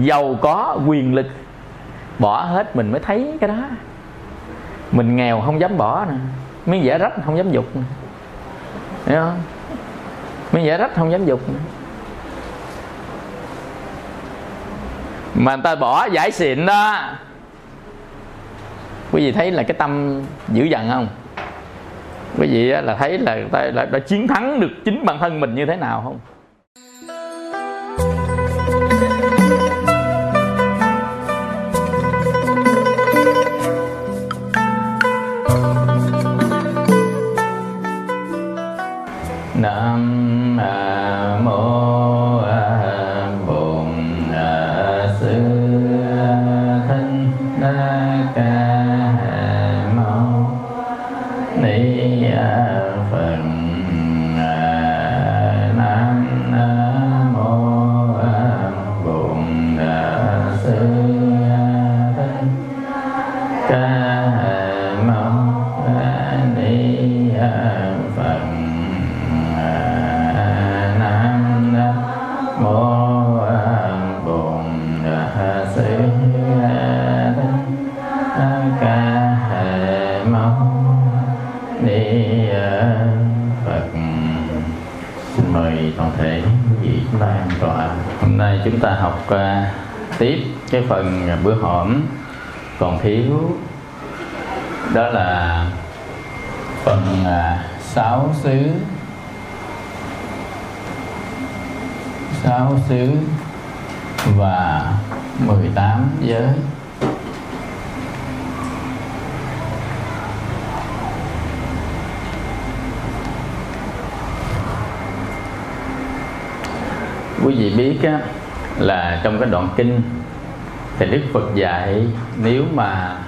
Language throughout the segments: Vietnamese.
giàu có, quyền lực. Bỏ hết mình mới thấy cái đó. Mình nghèo không dám bỏ nè. Miếng dễ rách không dám dục nè. Hiểu không? Miếng vẽ rách không dám dục nè. Mà người ta bỏ giải xịn đó. Quý vị thấy là cái tâm dữ dằn không? Quý vị là thấy là người ta đã chiến thắng được chính bản thân mình như thế nào không? Nam học uh, tiếp cái phần bữa hổm. Còn thiếu đó là phần à, uh, sáu xứ. Sáu xứ và 18 giới. Quý vị biết á, là trong cái đoạn kinh thì Đức Phật dạy, nếu mà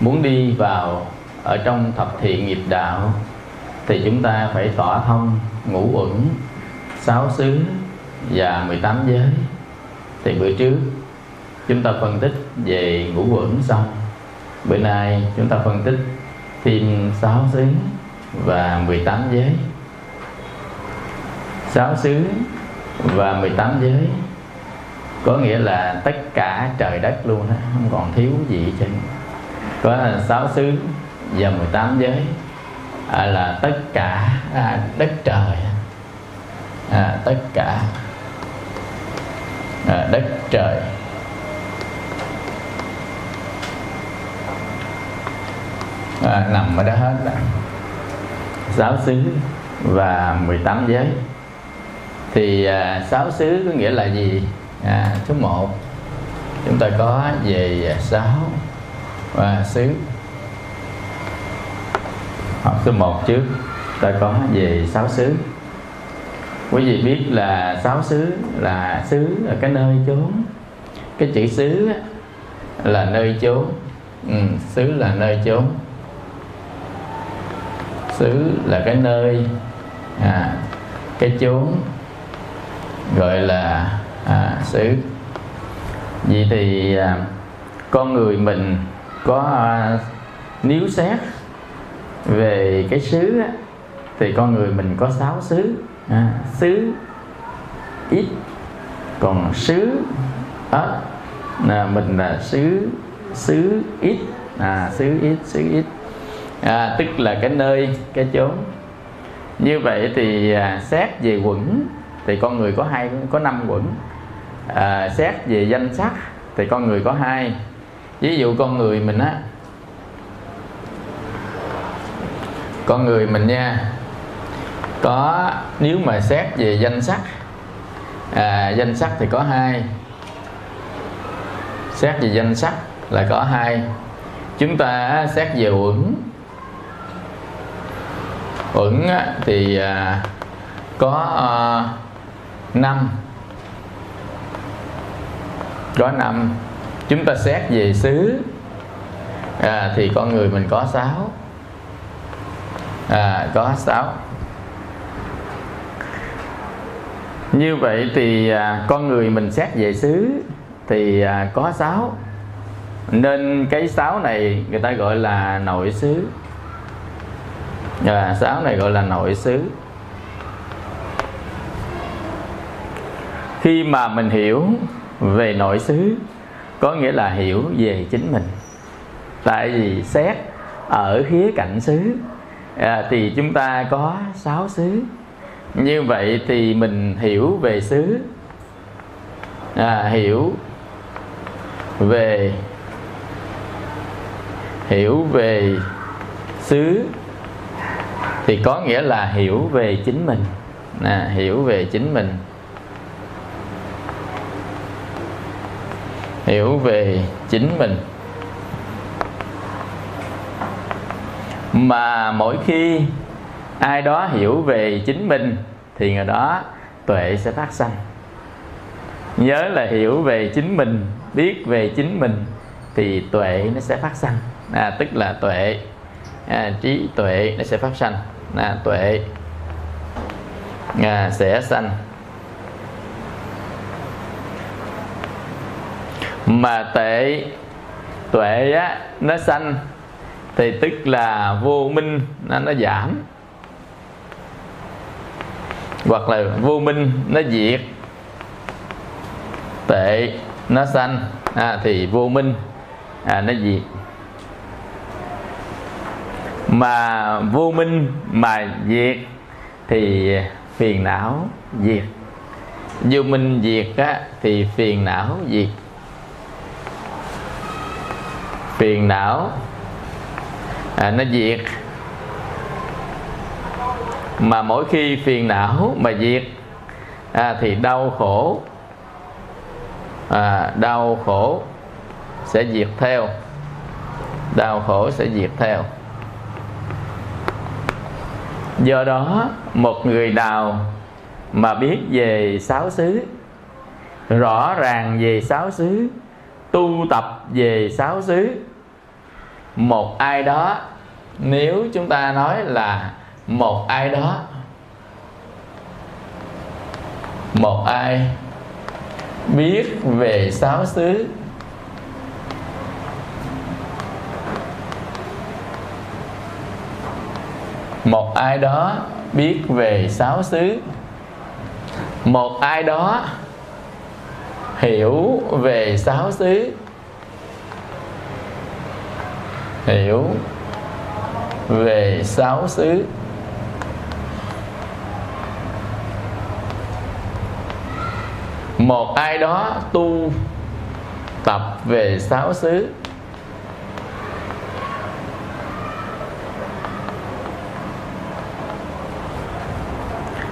muốn đi vào ở trong thập thiện nghiệp đạo thì chúng ta phải tỏa thông, ngũ uẩn, sáu xứ và 18 giới. Thì bữa trước chúng ta phân tích về ngũ uẩn xong, bữa nay chúng ta phân tích thêm sáu xứ và 18 giới. Sáu xứ và 18 giới có nghĩa là tất cả trời đất luôn đó, không còn thiếu gì trên có sáu xứ và 18 giới. À, là tất cả à, đất trời. À, tất cả à, đất trời. À, nằm ở đó hết đó. sáu xứ và 18 giới. Thì à, sáu xứ có nghĩa là gì? À, số một chúng ta có về sáu và xứ. Học số 1 trước ta có về sáu xứ. Quý vị biết là sáu xứ là xứ là cái nơi chốn. Cái chữ xứ là nơi chốn. Ừ, xứ là nơi chốn. Xứ là cái nơi à, cái chốn gọi là à, xứ. Vậy thì à, con người mình có à, nếu xét về cái xứ á, thì con người mình có sáu xứ. À, xứ ít còn xứ ít là mình là xứ xứ ít. À xứ ít xứ ít. À, tức là cái nơi cái chốn. Như vậy thì à, xét về quẩn thì con người có hai có năm quẩn à, xét về danh sắc thì con người có hai. Ví dụ con người mình á con người mình nha có nếu mà xét về danh sắc à, danh sắc thì có hai. Xét về danh sắc là có hai. Chúng ta xét về uẩn. Uẩn thì à, có ờ, năm có năm chúng ta xét về xứ. À, thì con người mình có sáu. À, có sáu. Như vậy thì à, con người mình xét về xứ thì à, có sáu. Nên cái sáu này người ta gọi là nội xứ. À, sáu này gọi là nội xứ. Khi mà mình hiểu về nội xứ có nghĩa là hiểu về chính mình. Tại vì xét ở khía cạnh xứ à, thì chúng ta có sáu xứ. Như vậy thì mình hiểu về xứ à, hiểu về hiểu về xứ thì có nghĩa là hiểu về chính mình. À, hiểu về chính mình. Hiểu về chính mình. Mà mỗi khi ai đó hiểu về chính mình thì người đó tuệ sẽ phát sanh. Nhớ là hiểu về chính mình biết về chính mình thì tuệ nó sẽ phát sanh. À, tức là tuệ à, trí tuệ nó sẽ phát sanh. À, tuệ à, sẽ sanh. Mà tệ tuệ á nó sanh thì tức là vô minh nó nó giảm. Hoặc là vô minh nó diệt. Tệ nó sanh à, thì vô minh à, nó diệt. Mà vô minh mà diệt thì phiền não diệt. Vô minh diệt á, thì phiền não diệt phiền não. À, nó diệt. Mà mỗi khi phiền não mà diệt à, thì đau khổ à, đau khổ sẽ diệt theo. Đau khổ sẽ diệt theo. Do đó một người nào mà biết về sáu xứ rõ ràng về sáu xứ tu tập về sáu xứ một ai đó, nếu chúng ta nói là một ai đó, một ai biết về sáu xứ, một ai đó biết về sáu xứ, một ai đó hiểu về sáu xứ hiểu về sáu xứ. Một ai đó tu tập về sáu xứ.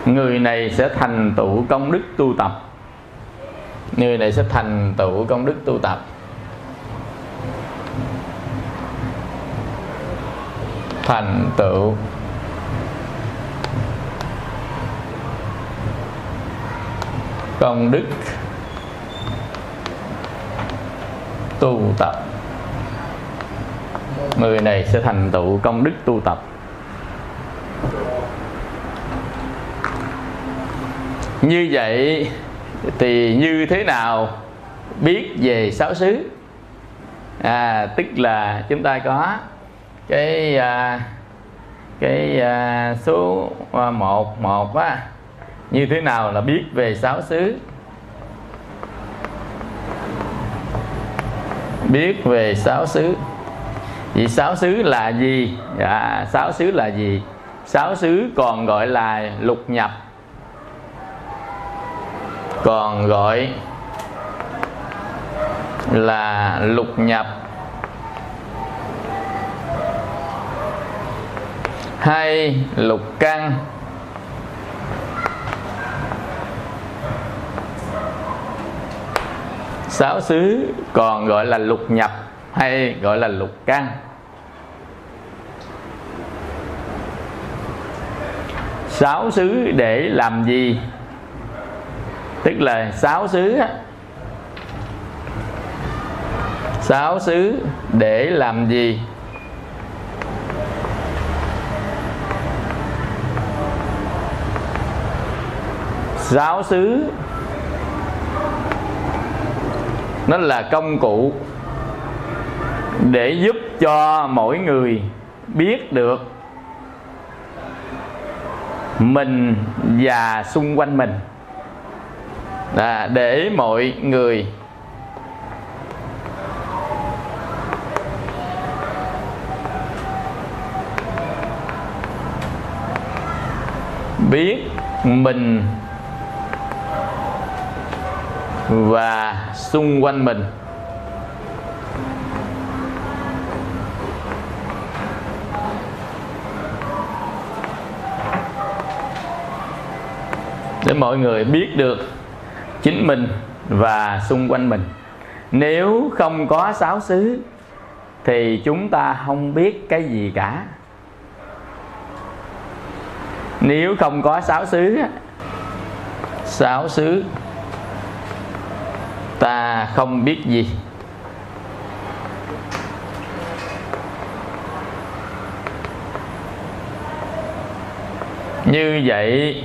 Người này sẽ thành tựu công đức tu tập. Người này sẽ thành tựu công đức tu tập. Thành tựu. Công đức tu tập. Người này sẽ thành tựu công đức tu tập. Như vậy thì như thế nào biết về sáu xứ? À, tức là chúng ta có cái à, cái à, số à, một một á như thế nào là biết về sáu xứ? Biết về sáu xứ. Vậy sáu xứ là gì? Dạ sáu xứ là gì? Sáu xứ còn gọi là lục nhập. Còn gọi là lục nhập. Hay lục căn sáu xứ còn gọi là lục nhập hay gọi là lục căn sáu xứ để làm gì? Tức là sáu xứ sáu xứ để làm gì? giáo xứ nó là công cụ để giúp cho mỗi người biết được mình và xung quanh mình. Là để mọi người biết mình và xung quanh mình. Để mọi người biết được chính mình và xung quanh mình. Nếu không có sáu xứ thì chúng ta không biết cái gì cả. Nếu không có sáu xứ sáu xứ ta không biết gì. Như vậy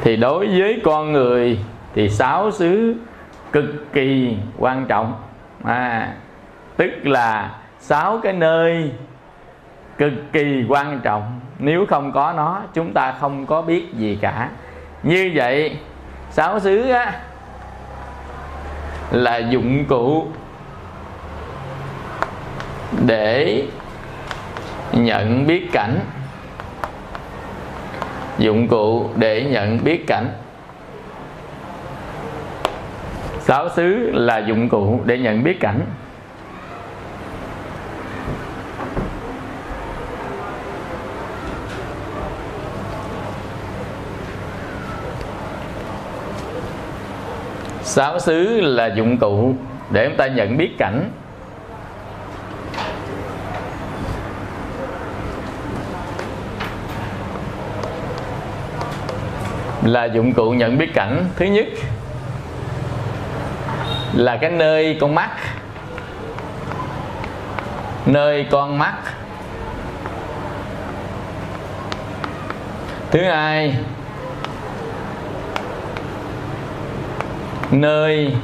thì đối với con người thì sáu xứ cực kỳ quan trọng. À, tức là sáu cái nơi cực kỳ quan trọng. Nếu không có nó chúng ta không có biết gì cả. Như vậy sáu xứ á là dụng cụ để nhận biết cảnh. Dụng cụ để nhận biết cảnh. Sáu xứ là dụng cụ để nhận biết cảnh. Sáu xứ là dụng cụ để chúng ta nhận biết cảnh. Là dụng cụ nhận biết cảnh. Thứ nhất là cái nơi con mắt. Nơi con mắt. Thứ hai nơi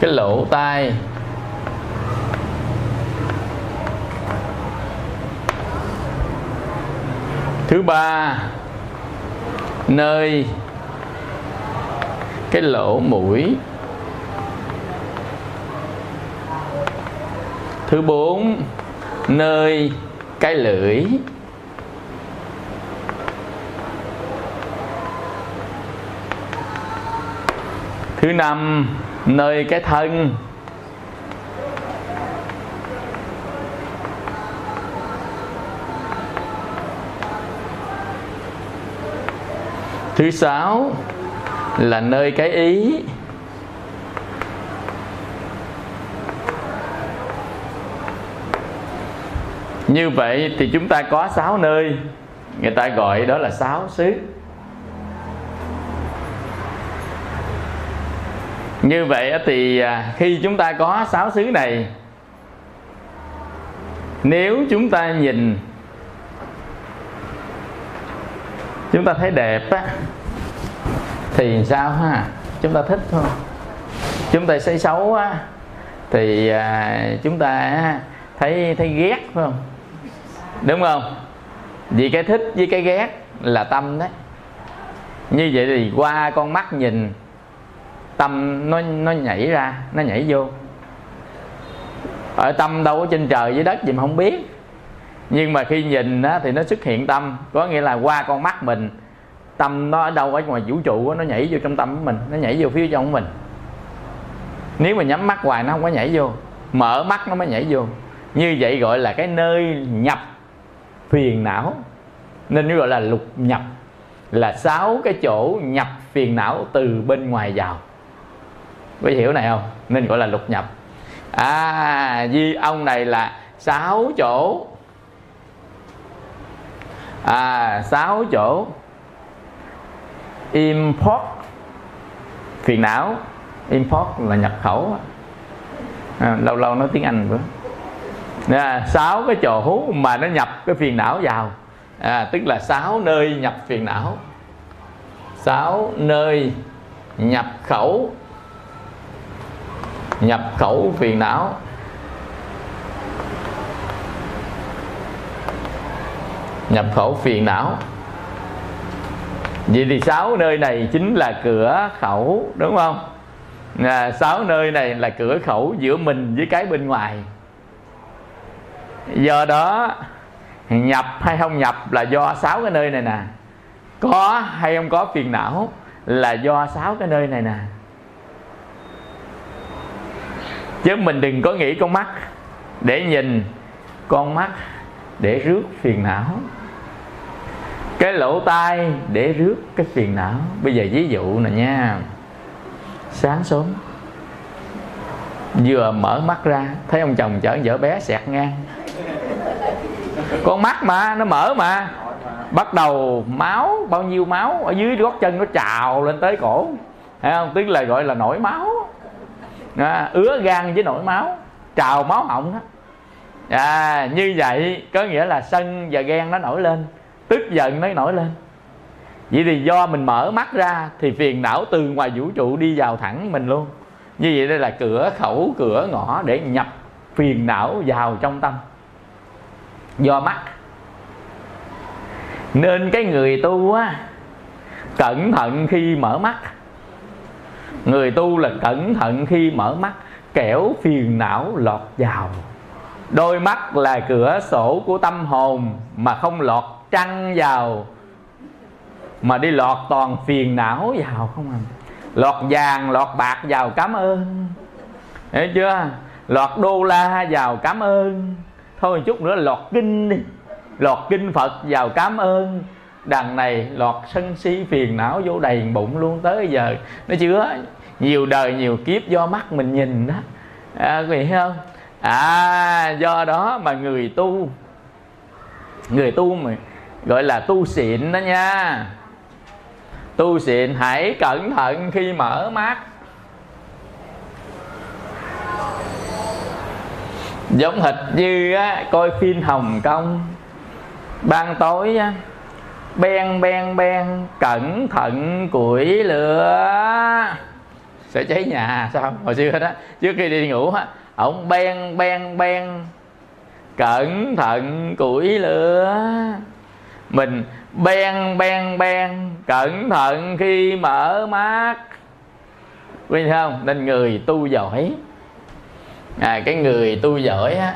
cái lỗ tai. Thứ ba, nơi cái lỗ mũi. Thứ bốn, nơi cái lưỡi. Thứ năm, nơi cái thân. Thứ sáu là nơi cái ý. Như vậy thì chúng ta có sáu nơi. Người ta gọi đó là sáu xứ. Như vậy thì à, khi chúng ta có sáu xứ này, nếu chúng ta nhìn, chúng ta thấy đẹp á, thì sao ha? Chúng ta thích thôi. Chúng ta thấy xấu á, thì à, chúng ta thấy thấy ghét phải không? Đúng không? Vì cái thích với cái ghét là tâm đấy. Như vậy thì qua con mắt nhìn tâm nó nó nhảy ra nó nhảy vô. Ở tâm đâu có trên trời dưới đất gì mà không biết. Nhưng mà khi nhìn á, thì nó xuất hiện tâm có nghĩa là qua con mắt mình tâm nó ở đâu ở ngoài vũ trụ nó nhảy vô trong tâm của mình nó nhảy vô phía trong của mình. Nếu mà nhắm mắt hoài nó không có nhảy vô mở mắt nó mới nhảy vô. Như vậy gọi là cái nơi nhập phiền não. Nên nó gọi là lục nhập là sáu cái chỗ nhập phiền não từ bên ngoài vào có hiểu này không? Nên gọi là lục nhập. À di ông này là sáu chỗ. À sáu chỗ. Import phiền não. Import là nhập khẩu. À, lâu lâu nói tiếng anh nữa. À, sáu cái chỗ mà nó nhập cái phiền não vào. À, tức là sáu nơi nhập phiền não. Sáu nơi nhập khẩu nhập khẩu phiền não. Nhập khẩu phiền não. Vậy thì sáu nơi này chính là cửa khẩu đúng không? À, sáu nơi này là cửa khẩu giữa mình với cái bên ngoài. Do đó nhập hay không nhập là do sáu cái nơi này nè. Có hay không có phiền não là do sáu cái nơi này nè chứ mình đừng có nghĩ con mắt để nhìn, con mắt để rước phiền não. Cái lỗ tai để rước cái phiền não. Bây giờ ví dụ nè nha. Sáng sớm, vừa mở mắt ra, thấy ông chồng chở vợ bé sẹt ngang. Con mắt mà, nó mở mà. Bắt đầu máu, bao nhiêu máu, ở dưới gót chân nó trào lên tới cổ. Thấy không? Tức là gọi là nổi máu à, ứa gan với nổi máu trào máu họng đó. À, như vậy có nghĩa là sân và ghen nó nổi lên tức giận nó nổi lên. Vậy thì do mình mở mắt ra thì phiền não từ ngoài vũ trụ đi vào thẳng mình luôn. Như vậy đây là cửa khẩu cửa ngõ để nhập phiền não vào trong tâm. Do mắt. Nên cái người tu á cẩn thận khi mở mắt người tu là cẩn thận khi mở mắt, kẻo phiền não lọt vào. Đôi mắt là cửa sổ của tâm hồn mà không lọt trăng vào, mà đi lọt toàn phiền não vào không à? Lọt vàng, lọt bạc vào cảm ơn. Hiểu chưa? Lọt đô la vào cảm ơn. Thôi một chút nữa lọt kinh đi. Lọt kinh phật vào cảm ơn đằng này lọt sân si phiền não vô đầy bụng luôn tới giờ. Nó chứa nhiều đời nhiều kiếp do mắt mình nhìn đó. À, quý vị không? À do đó mà người tu người tu mà gọi là tu xịn đó nha. Tu xịn hãy cẩn thận khi mở mắt. Giống hệt như á, coi phim hồng kông ban tối á, ben ben ben cẩn thận củi lửa. Sẽ cháy nhà sao hồi xưa đó trước khi đi ngủ á ông ben ben ben cẩn thận củi lửa. Mình ben ben ben cẩn thận khi mở mắt. Quý không? Nên người tu giỏi. À, cái người tu giỏi á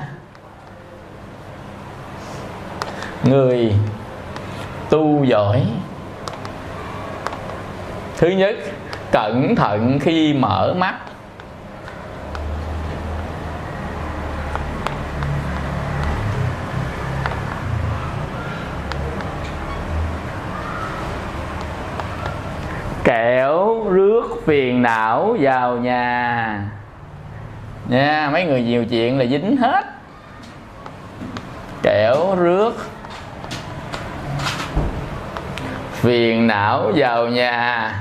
người tu giỏi. Thứ nhất, cẩn thận khi mở mắt. Kẻo rước phiền não vào nhà. Nha, mấy người nhiều chuyện là dính hết. Kẻo rước phiền não vào nhà.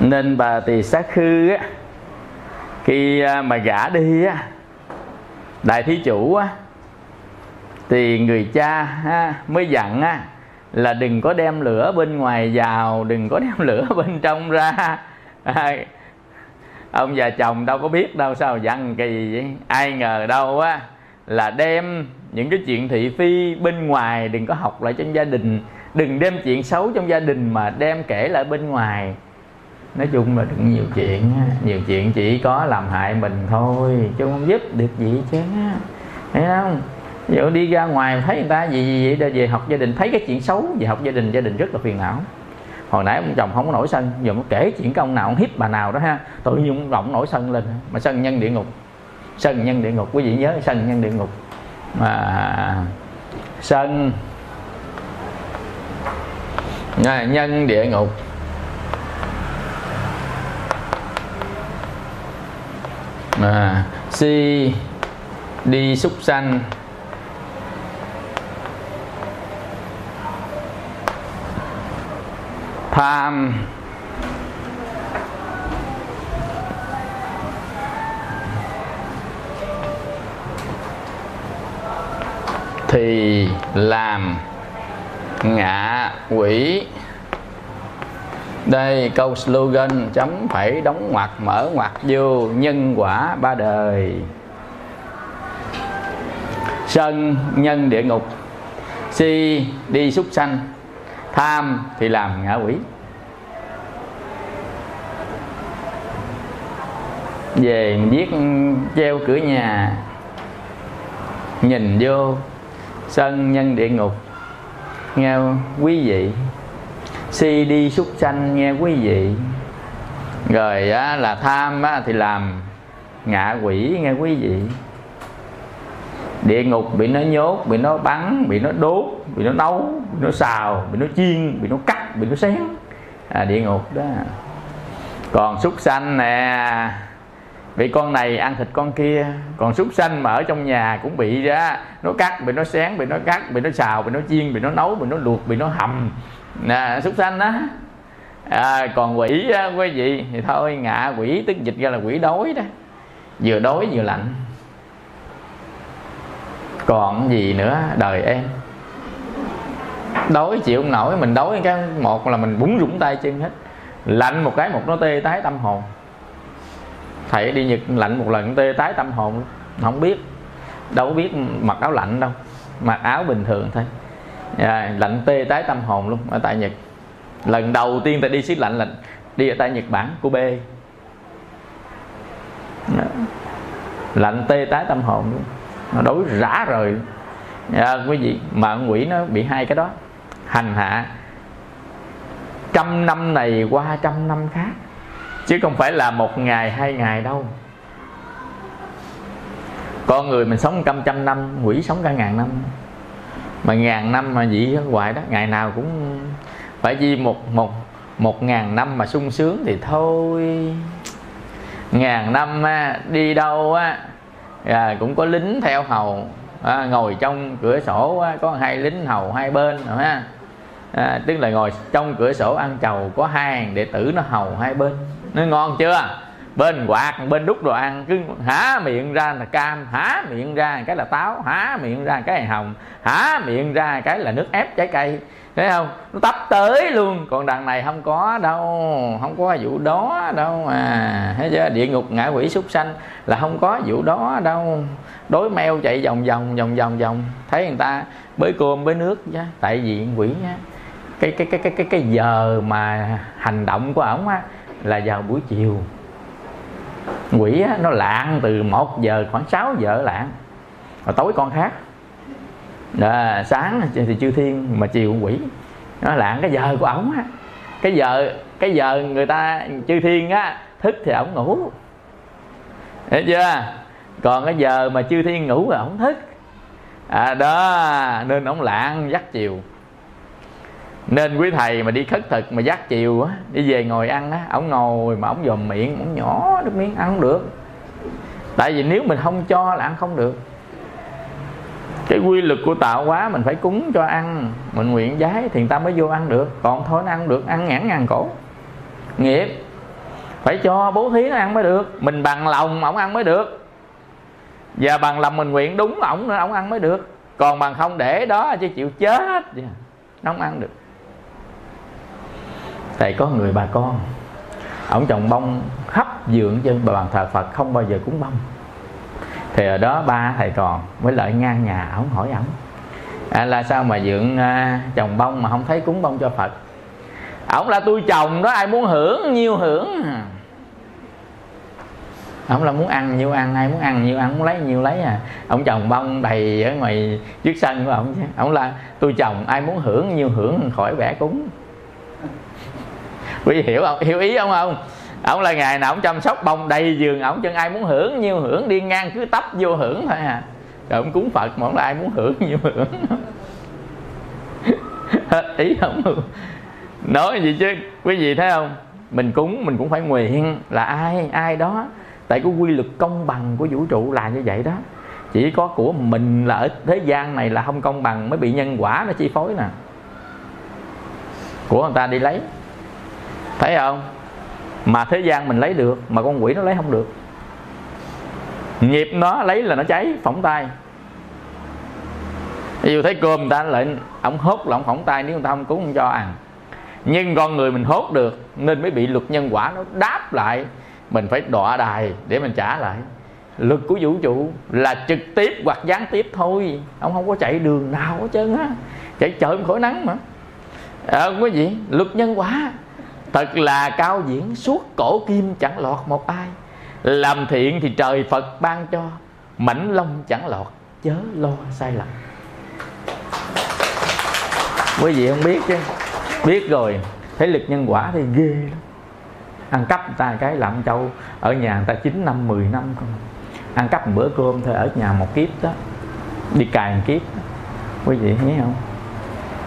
Nên bà tỳ sát khư á khi à, mà gả đi á đại thí chủ á thì người cha á, mới dặn á là đừng có đem lửa bên ngoài vào đừng có đem lửa bên trong ra. À, ông già chồng đâu có biết đâu, sao dặn kỳ vậy? Ai ngờ đâu á, là đem những cái chuyện thị phi bên ngoài, đừng có học lại trong gia đình. Đừng đem chuyện xấu trong gia đình mà đem kể lại bên ngoài. Nói chung là đừng nhiều chuyện nhiều chuyện chỉ có làm hại mình thôi, chứ không giúp được gì chứ. Thấy không? Ví dụ đi ra ngoài thấy người ta gì gì vậy về học gia đình, thấy cái chuyện xấu về học gia đình gia đình rất là phiền não hồi nãy ông chồng không có nổi sân, giờ nó kể chuyện cái ông nào, ông hiếp bà nào đó ha. Tự nhiên ông nổi sân lên, mà sân nhân địa ngục. Sân nhân địa ngục, quý vị nhớ sân nhân địa ngục. Mà sân nhân địa ngục. Mà si, đi súc sanh. Tham. Thì làm ngạ quỷ. Đây câu slogan, chấm phẩy đóng ngoặc, mở ngoặc vô nhân quả ba đời. Sân, nhân địa ngục. Si, đi súc sanh tham thì làm ngạ quỷ. Về viết treo cửa nhà nhìn vô sân nhân địa ngục nghe quý vị. CD súc sanh nghe quý vị. Rồi á, là tham á, thì làm ngạ quỷ nghe quý vị địa ngục bị nó nhốt bị nó bắn bị nó đốt bị nó nấu bị nó xào bị nó chiên bị nó cắt bị nó xén à, địa ngục đó còn súc sanh nè bị con này ăn thịt con kia còn súc sanh mà ở trong nhà cũng bị ra nó cắt bị nó xén bị nó cắt bị nó xào bị nó chiên bị nó nấu bị nó luộc bị nó hầm nè súc sanh đó à, còn quỷ á, quý vị thì thôi ngạ quỷ tức dịch ra là quỷ đói đó vừa đói vừa lạnh còn gì nữa? Đời em. Đói chịu không nổi mình đói cái một là mình búng rủng tay chân hết. Lạnh một cái một nó tê tái tâm hồn. Thầy đi nhật lạnh một lần tê tái tâm hồn. Không biết đâu có biết mặc áo lạnh đâu. Mặc áo bình thường thôi. À, lạnh tê tái tâm hồn luôn ở tại nhật. Lần đầu tiên thầy đi xí lạnh là đi ở tại nhật bản của b lạnh tê tái tâm hồn luôn nó đối rã rồi à, quý vị mà quỷ nó bị hai cái đó. Hành hạ trăm năm này qua trăm năm khác. Chứ không phải là một ngày hai ngày đâu. Con người mình sống trăm trăm năm quỷ sống cả ngàn năm. Mà ngàn năm mà vậy hoài đó ngày nào cũng phải chi một một một ngàn năm mà sung sướng thì thôi. Ngàn năm á, đi đâu á à, cũng có lính theo hầu. À, ngồi trong cửa sổ à, có hai lính hầu hai bên ha. À, tức là ngồi trong cửa sổ ăn chầu có hai đệ tử nó hầu hai bên. Nó ngon chưa? Bên quạt bên đút đồ ăn cứ há miệng ra là cam há miệng ra cái là táo há miệng ra cái là hồng há miệng ra cái là nước ép trái cây thấy không? Nó tấp tới luôn. Còn đằng này không có đâu. Không có vụ đó đâu mà thấy chưa? Địa ngục ngã quỷ súc sanh là không có vụ đó đâu. Đối meo chạy vòng vòng vòng vòng vòng. Thấy người ta bới cơm bới nước chứ tại vì quỷ á cái cái cái cái cái cái giờ mà hành động của ổng á là vào buổi chiều. Quỷ á, nó lạng từ 1 giờ khoảng 6 giờ lạng. Rồi tối con khác đó, sáng thì chư thiên mà chiều quỷ. Nó lạng cái giờ của ổng á. Cái giờ cái giờ người ta, chư thiên á, thức thì ổng ngủ. Hiểu chưa? Còn cái giờ mà chư thiên ngủ là ổng thức. À đó, nên ổng lạng dắt chiều. Nên quý thầy mà đi khất thực mà dắt chiều á, đi về ngồi ăn á, ổng ngồi mà ổng dòm miệng, ổng nhỏ nước miếng ăn không được. Tại vì nếu mình không cho là ăn không được cái quy luật của tạo hóa mình phải cúng cho ăn. Mình nguyện giái thì người ta mới vô ăn được. Còn thôi nó ăn được, ăn ngãn ngàn cổ nghiệp. Phải cho bố thí nó ăn mới được. Mình bằng lòng, ổng ăn mới được. Và bằng lòng mình nguyện đúng ổng nữa, ổng ăn mới được. Còn bằng không để đó, chứ chịu chết. Nó không ăn được. Tại có người bà con. Ông trồng bông hấp dưỡng trên bàn thờ phật, không bao giờ cúng bông thì ở đó ba thầy còn mới lại ngang nhà ông hỏi ổng à, là sao mà dưỡng à, trồng bông mà không thấy cúng bông cho phật? Ổng là tôi chồng đó ai muốn hưởng nhiêu hưởng. Ông là muốn ăn nhiêu ăn ai muốn ăn nhiêu ăn muốn lấy nhiêu lấy à. Ông chồng bông đầy ở ngoài trước sân của ông chứ. Ông là tôi chồng ai muốn hưởng nhiêu hưởng khỏi bẻ cúng. Quý hiểu không? Hiểu ý ông không? Ông là ngày nào ông chăm sóc bông đầy giường, ông chân ai muốn hưởng nhiêu hưởng đi ngang cứ tấp vô hưởng thôi à. Rồi ông cúng phật mà ổng là ai muốn hưởng nhiêu hưởng. Hết ý không nói gì chứ, quý vị thấy không? Mình cúng, mình cũng phải nguyện là ai ai đó. Tại cái quy luật công bằng của vũ trụ là như vậy đó. Chỉ có của mình là ở thế gian này là không công bằng mới bị nhân quả nó chi phối nè. Của người ta đi lấy. Thấy không? Mà thế gian mình lấy được mà con quỷ nó lấy không được. Nghiệp nó lấy là nó cháy phỏng tay. Ví dụ thấy cơm người ta lại ông hốt là ông phỏng tay nếu người ta không cúng không cho ăn. Nhưng con người mình hốt được nên mới bị luật nhân quả nó đáp lại. Mình phải đọa đài để mình trả lại. Luật của vũ trụ là trực tiếp hoặc gián tiếp thôi. Ông không có chạy đường nào hết trơn á. Chạy chợ khỏi nắng mà. À, quý vị luật nhân quả thật là cao diễn, suốt cổ kim chẳng lọt một ai. Làm thiện thì trời phật ban cho, mảnh lông chẳng lọt, chớ lo sai lầm. Quý vị không biết chứ? Biết rồi thấy lực nhân quả thì ghê lắm. Ăn cắp người ta cái làm châu ở nhà người ta 9 năm 10 năm không? Ăn cắp một bữa cơm thôi, ở nhà một kiếp đó. Đi cài một kiếp đó. quý vị thấy không?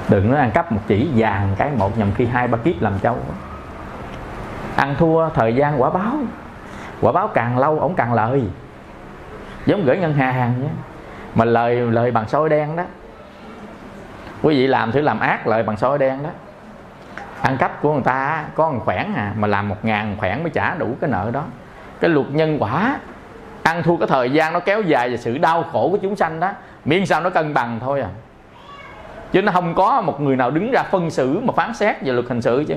Đừng nói ăn cắp một chỉ vàng cái, một nhầm khi hai, ba kiếp làm châu ăn thua, thời gian quả báo. Quả báo càng lâu, ổng càng lợi giống gửi ngân hàng nhé mà lời lời bằng soi đen đó. Quý vị làm thử làm ác lời bằng soi đen đó. Ăn cắp của người ta có một khoản à mà làm một ngàn khoản mới trả đủ cái nợ đó. Cái luật nhân quả. Ăn thua cái thời gian nó kéo dài và sự đau khổ của chúng sanh đó, miễn sao nó cân bằng thôi à. Chứ nó không có một người nào đứng ra phân xử mà phán xét về luật hình sự chứ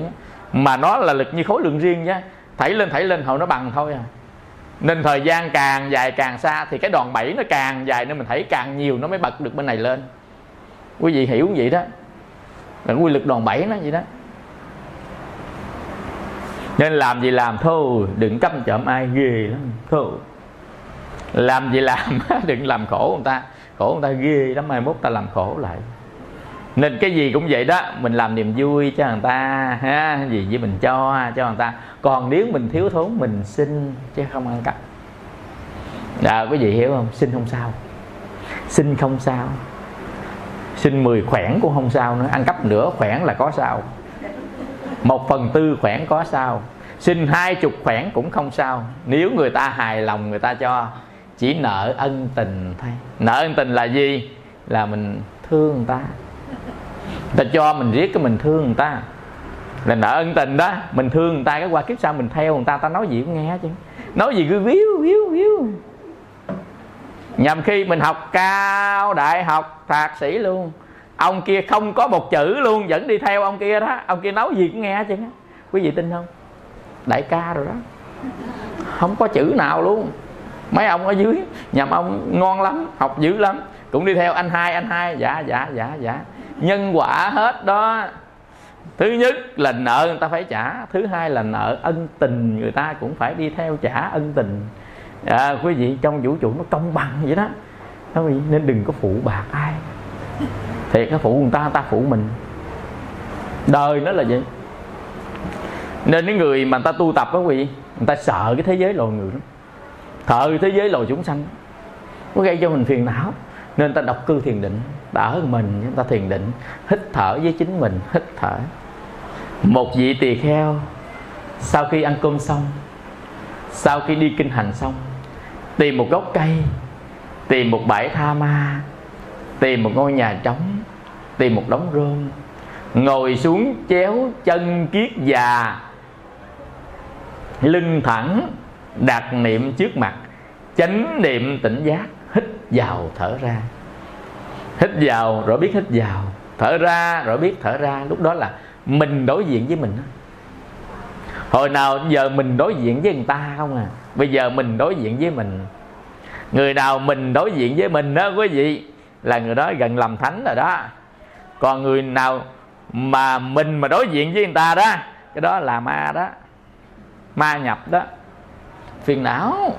mà nó là lực như khối lượng riêng nhá. Thảy lên thảy lên, hồi nó bằng thôi à. Nên thời gian càng dài càng xa thì cái đòn bẩy nó càng dài nên mình thấy càng nhiều nó mới bật được bên này lên. Quý vị hiểu vậy đó. Là quy lực đòn bẩy nó vậy đó. Nên làm gì làm thôi đừng căm chậm, ai ghê lắm thôi làm gì làm, đừng làm khổ người ta. Khổ người ta ghê lắm, mai mốt ta làm khổ lại nên cái gì cũng vậy đó mình làm niềm vui cho người ta ha gì với mình cho cho người ta. Còn nếu mình thiếu thốn mình xin chứ không ăn cắp. À, quý vị hiểu không? Xin không sao. Xin không sao. Xin 10 khoản cũng không sao nữa. Ăn cắp nửa khoản là có sao. Một phần tư khoản có sao. Xin hai chục khoản cũng không sao. Nếu người ta hài lòng người ta cho. Chỉ nợ ân tình thôi. Nợ ân tình là gì? Là mình thương người ta ta cho mình riết cái mình thương người ta. Là nợ ân tình đó, mình thương người ta, cái qua kiếp sau mình theo người ta ta nói gì cũng nghe chứ. Nói gì cứ víu víu víu. Nhằm khi mình học cao đại học, thạc sĩ luôn. Ông kia không có một chữ luôn, vẫn đi theo ông kia đó. Ông kia nói gì cũng nghe chứ. Quý vị tin không? Đại ca rồi đó. Không có chữ nào luôn. Mấy ông ở dưới nhằm ông ngon lắm, học dữ lắm. Cũng đi theo anh hai anh hai dạ dạ dạ dạ nhân quả hết đó. Thứ nhất là nợ người ta phải trả thứ hai là nợ ân tình người ta cũng phải đi theo trả ân tình. À, quý vị trong vũ trụ nó công bằng vậy đó. Nên đừng có phụ bạc ai. Thiệt cái phụ người ta người ta phụ mình. Đời nó là vậy. Nên những người mà người ta tu tập đó quý vị người ta sợ cái thế giới loài người lắm. Thợ thế giới loài chúng sanh. Nó gây cho mình phiền não nên ta đọc cư thiền định đỡ mình chúng ta thiền định, hít thở với chính mình, hít thở. Một vị tỳ kheo, sau khi ăn cơm xong, sau khi đi kinh hành xong, tìm một gốc cây, tìm một bãi tha ma, tìm một ngôi nhà trống, tìm một đống rơm, ngồi xuống chéo chân kiết già, lưng thẳng, đặt niệm trước mặt, chánh niệm tỉnh giác vào, thở ra. Hít vào, rồi biết hít vào. Thở ra, rồi biết thở ra. Lúc đó là mình đối diện với mình hồi nào giờ mình đối diện với người ta không à? Bây giờ mình đối diện với mình. Người nào mình đối diện với mình đó, quý vị, là người đó gần làm thánh rồi đó. Còn người nào mà mình mà đối diện với người ta đó, cái đó là ma đó. Ma nhập đó. Phiền não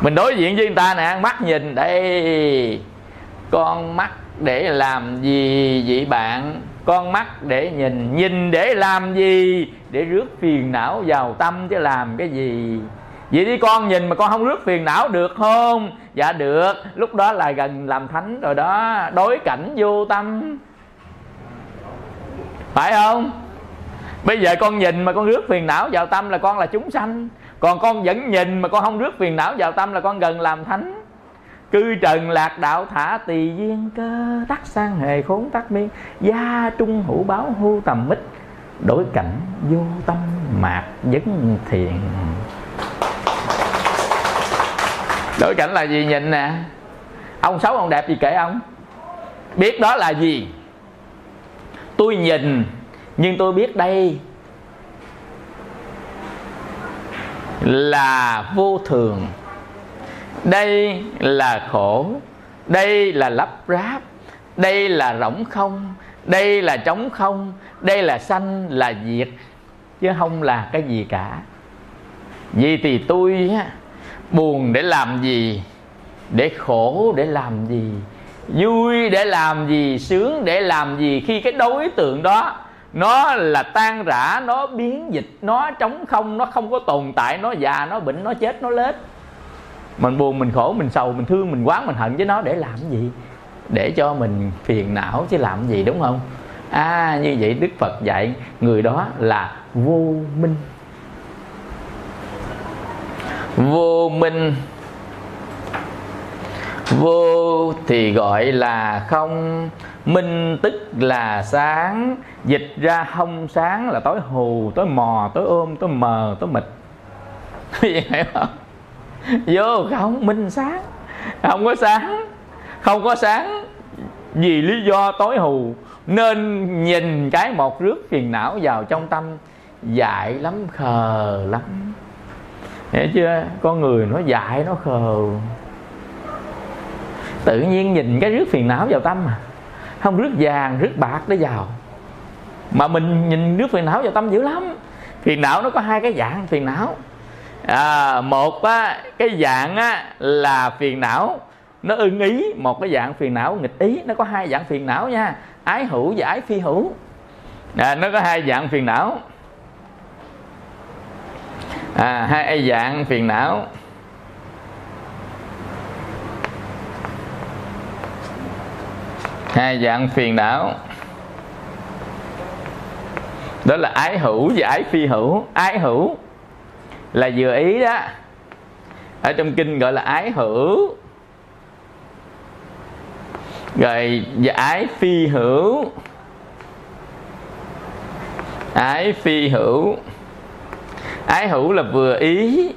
mình đối diện với người ta nè, mắt nhìn, đây, con mắt để làm gì vậy bạn? Con mắt để nhìn nhìn để làm gì? Để rước phiền não vào tâm chứ làm cái gì? Vậy đi con, nhìn mà con không rước phiền não được không? Dạ được, lúc đó là gần làm thánh rồi đó, đối cảnh vô tâm. Phải không? Bây giờ con nhìn mà con rước phiền não vào tâm là con là chúng sanh còn con vẫn nhìn mà con không rước phiền não vào tâm là con gần làm thánh. Cư trần lạc đạo thả tỳ duyên cơ, tắc sang hề khốn tắc miên. Gia trung hữu báo hưu tầm mít đổi cảnh vô tâm mạc vấn thiện đổi cảnh là gì nhìn nè? Ông xấu ông đẹp gì kể ông? Biết đó là gì? Tôi nhìn, nhưng tôi biết đây là vô thường. Đây là khổ, đây là lắp ráp, đây là rỗng không, đây là trống không, đây là sanh, là diệt, chứ không là cái gì cả. Vì thì tôi buồn để làm gì, để khổ để làm gì, vui để làm gì, sướng để làm gì khi cái đối tượng đó nó là tan rã, nó biến dịch, nó trống không, nó không có tồn tại, nó già, nó bệnh, nó chết, nó lết. Mình buồn, mình khổ, mình sầu, mình thương, mình quán, mình hận với nó để làm gì? Để cho mình phiền não chứ làm gì, đúng không? À như vậy đức phật dạy, người đó là vô minh. Vô minh. Vô thì gọi là không, minh tức là sáng dịch ra không sáng là tối hù, tối mò, tối ôm, tối mờ, tối mịt. Hiểu không? Vô, không, minh sáng. Không có sáng, không có sáng. Vì lý do tối hù, nên nhìn cái một rước phiền não vào trong tâm, dại lắm, khờ lắm. Hiểu chưa? Con người nó dại, nó khờ. Tự nhiên nhìn cái rước phiền não vào tâm mà không, rước vàng, rước bạc để vào mà mình nhìn nước phiền não vào tâm dữ lắm. Phiền não nó có hai cái dạng phiền não. À, một á, cái dạng á, là phiền não nó ưng ý. Một cái dạng phiền não nghịch ý nó có hai dạng phiền não nha. Ái hữu và ái phi hữu. À, nó có hai dạng phiền não. À, hai dạng phiền não. Hai dạng phiền não đó là ái hữu và ái phi hữu. Ái hữu là vừa ý đó. Ở trong kinh gọi là ái hữu. Rồi, và ái phi hữu. Ái phi hữu. Ái hữu là vừa ý.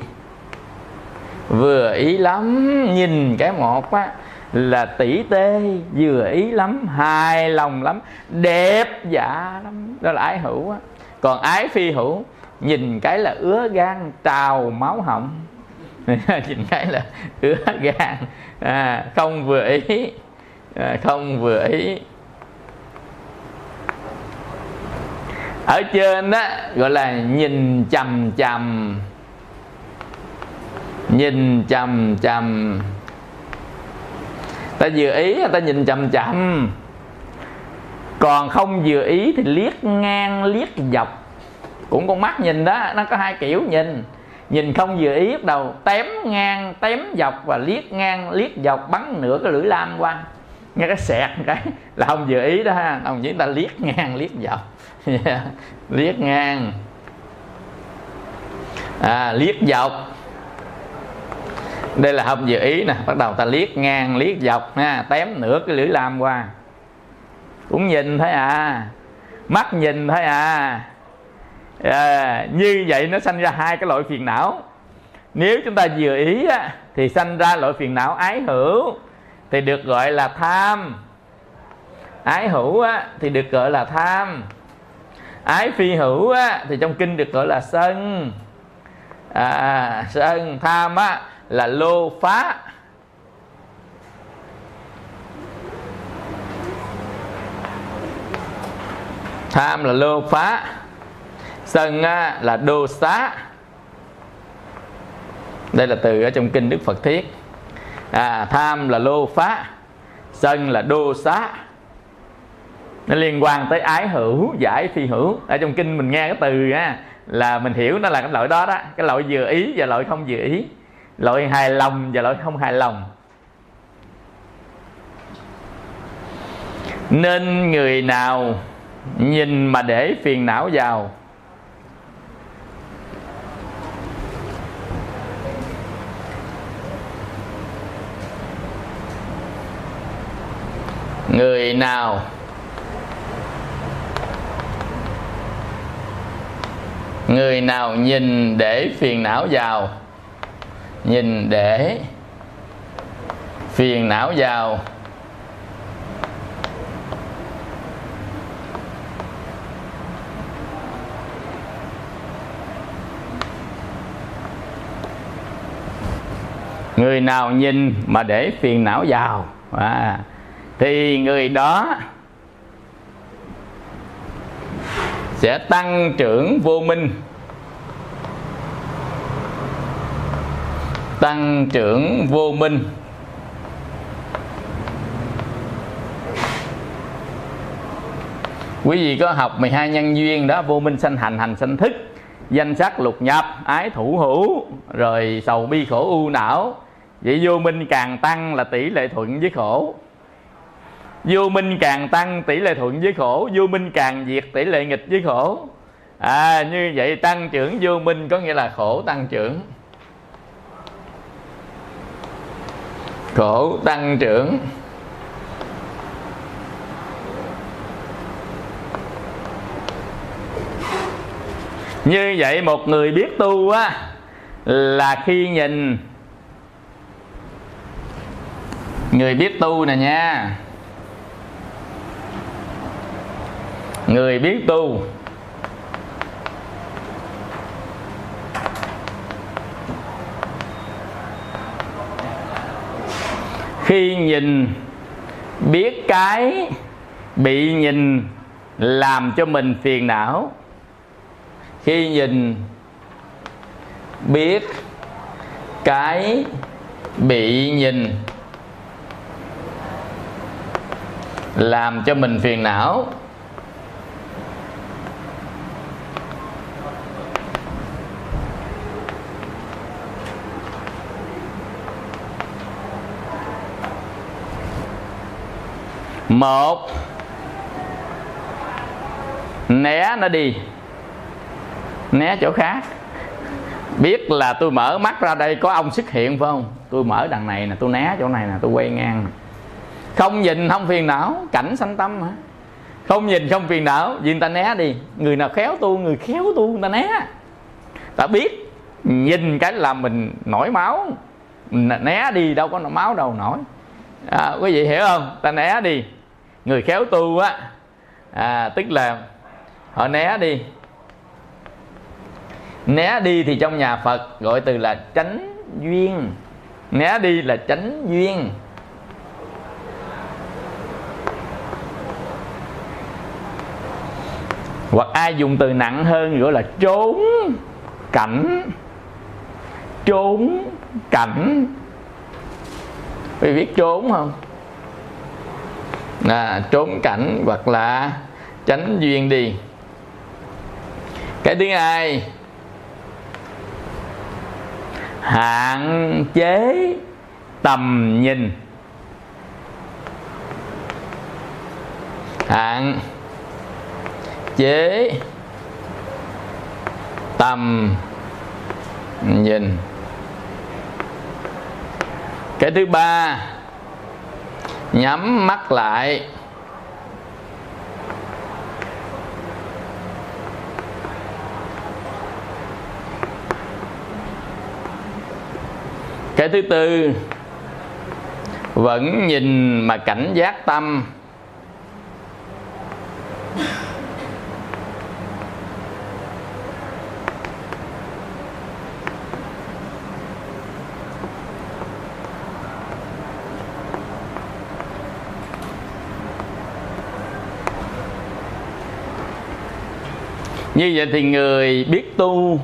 Vừa ý lắm. Nhìn cái một á là tỷ tê vừa ý lắm hài lòng lắm đẹp dạ lắm. Đó là ái hữu á. Còn ái phi hữu nhìn cái là ứa gan trào máu họng. Nhìn cái là ứa gan à, không vừa ý à, không vừa ý. Ở trên đó gọi là nhìn chầm chầm nhìn chầm chầm ta vừa ý ta nhìn chậm chậm còn không vừa ý thì liếc ngang liếc dọc. Cũng con mắt nhìn đó nó có hai kiểu nhìn. Nhìn không vừa ý bắt đầu tém ngang tém dọc và liếc ngang liếc dọc bắn nửa cái lưỡi lam qua. Nghe cái sẹt cái là không vừa ý đó ha. Ông chỉ ta liếc ngang liếc dọc. Liếc ngang. À, liếc dọc đây là không vừa ý nè bắt đầu ta liếc ngang liếc dọc ha tém nửa cái lưỡi lam qua. Cũng nhìn thấy à mắt nhìn thấy à. À, như vậy nó sanh ra hai cái loại phiền não. Nếu chúng ta vừa ý á, thì sanh ra loại phiền não ái hữu thì được gọi là tham. Ái hữu á, thì được gọi là tham. Ái phi hữu á, thì trong kinh được gọi là sân. À, sân tham á, là lô phá. Tham là lô phá. Sân là đô xá. Đây là từ ở trong kinh đức phật thiết. À, tham là lô phá. Sân là đô xá. Nó liên quan tới ái hữu giải phi hữu. Ở trong kinh mình nghe cái từ á, là mình hiểu nó là cái loại đó đó. Cái loại vừa ý và loại không vừa ý lỗi hài lòng và lỗi không hài lòng. Nên người nào nhìn mà để phiền não vào, người nào người nào nhìn để phiền não vào nhìn để phiền não vào. Người nào nhìn mà để phiền não vào? À, thì người đó sẽ tăng trưởng vô minh. Tăng trưởng vô minh. Quý vị có học 12 nhân duyên đó, vô minh sanh hành hành sanh thức, danh sắc lục nhập, ái thủ hữu, rồi sầu bi khổ u não. Vậy vô minh càng tăng là tỷ lệ thuận với khổ. Vô minh càng tăng tỷ lệ thuận với khổ, vô minh càng diệt tỷ lệ nghịch với khổ. À như vậy tăng trưởng vô minh có nghĩa là khổ tăng trưởng. Khổ tăng trưởng. Như vậy một người biết tu á, là khi nhìn. Người biết tu nè nha. Người biết tu. Khi nhìn biết cái bị nhìn làm cho mình phiền não, khi nhìn biết cái bị nhìn làm cho mình phiền não một. Né nó đi. Né chỗ khác. Biết là tôi mở mắt ra đây có ông xuất hiện phải không? Tôi mở đằng này nè tôi né chỗ này nè tôi quay ngang không nhìn không phiền não cảnh sanh tâm hả? Không nhìn không phiền não vì người ta né đi. Người nào khéo tu người khéo tu người ta né. Ta biết nhìn cái là mình nổi máu. Né đi đâu có máu đâu nổi. À, quý vị hiểu không? Ta né đi người khéo tu á. À, tức là họ né đi. Né đi thì trong nhà phật gọi từ là tránh duyên. Né đi là tránh duyên. Hoặc ai dùng từ nặng hơn gọi là trốn cảnh. Trốn cảnh. Quý biết trốn không? À, trốn cảnh hoặc là tránh duyên đi. Cái thứ hai hạn chế tầm nhìn. Hạn chế tầm nhìn. Cái thứ ba nhắm mắt lại. Cái thứ tư vẫn nhìn mà cảnh giác tâm. Như vậy thì người biết tu,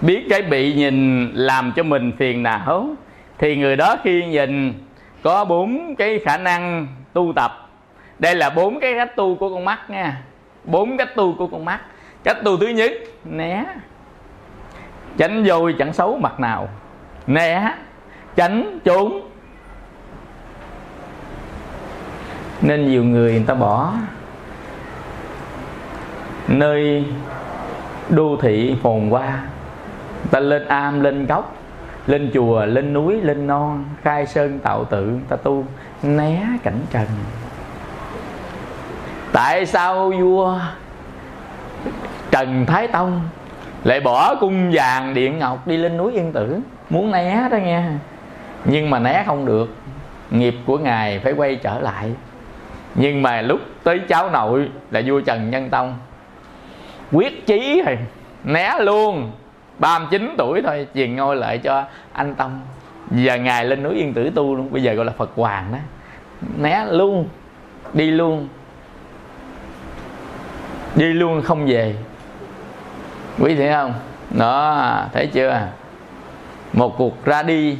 biết cái bị nhìn làm cho mình phiền não, thì người đó khi nhìn có bốn cái khả năng tu tập. Đây là bốn cái cách tu của con mắt nha. Bốn cách tu của con mắt. Cách tu thứ nhất, né. Tránh vui chẳng xấu mặt nào. Né, tránh trốn. Nên nhiều người người ta bỏ nơi đô thị phồn hoa. Ta lên am, lên góc lên chùa, lên núi, lên non, khai sơn tạo tự, ta tu né cảnh trần. Tại sao vua trần thái tông lại bỏ cung vàng điện ngọc đi lên núi yên tử? Muốn né đó nghe nhưng mà né không được. Nghiệp của ngài phải quay trở lại. Nhưng mà lúc tới cháu nội là vua trần nhân tông quyết chí rồi né luôn. 39 tuổi thôi truyền ngôi lại cho anh Tông giờ ngài lên núi Yên Tử tu luôn, bây giờ gọi là Phật Hoàng đó. Né luôn, đi luôn. Đi luôn không về. Quý thấy không? Đó, thấy chưa? Một cuộc ra đi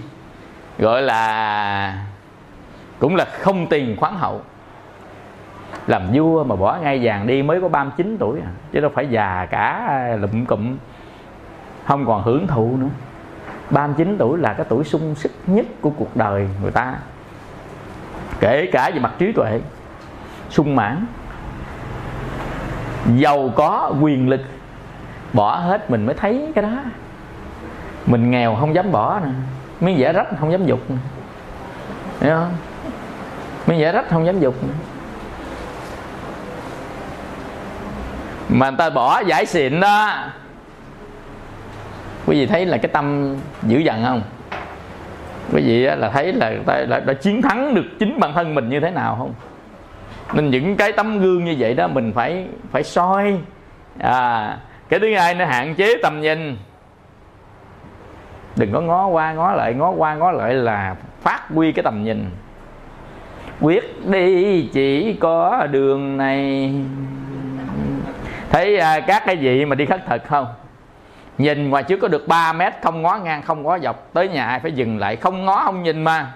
gọi là cũng là không tiền khoáng hậu làm vua mà bỏ ngay vàng đi mới có 39 tuổi à. Chứ đâu phải già cả, lụm cụm. Không còn hưởng thụ nữa. 39 tuổi là cái tuổi sung sức nhất của cuộc đời người ta. Kể cả về mặt trí tuệ, sung mãn. Giàu có, quyền lực. Bỏ hết mình mới thấy cái đó. Mình nghèo không dám bỏ nè. Miếng dẻ rách không dám dục nè. Hiểu không? Miếng dẻ rách không dám dục nè. Mà người ta bỏ giải xịn đó. Quý vị thấy là cái tâm dữ dằn không? Quý vị là thấy là ta đã, đã chiến thắng được chính bản thân mình như thế nào không? Nên những cái tấm gương như vậy đó mình phải phải soi. À cái thứ hai nó hạn chế tầm nhìn. Đừng có ngó qua ngó lại ngó qua ngó lại là phát huy cái tầm nhìn. Quyết đi chỉ có đường này thấy à, các cái gì mà đi khất thực không? Nhìn ngoài trước có được 3 mét không ngó ngang không ngó dọc. Tới nhà ai phải dừng lại không ngó không nhìn mà.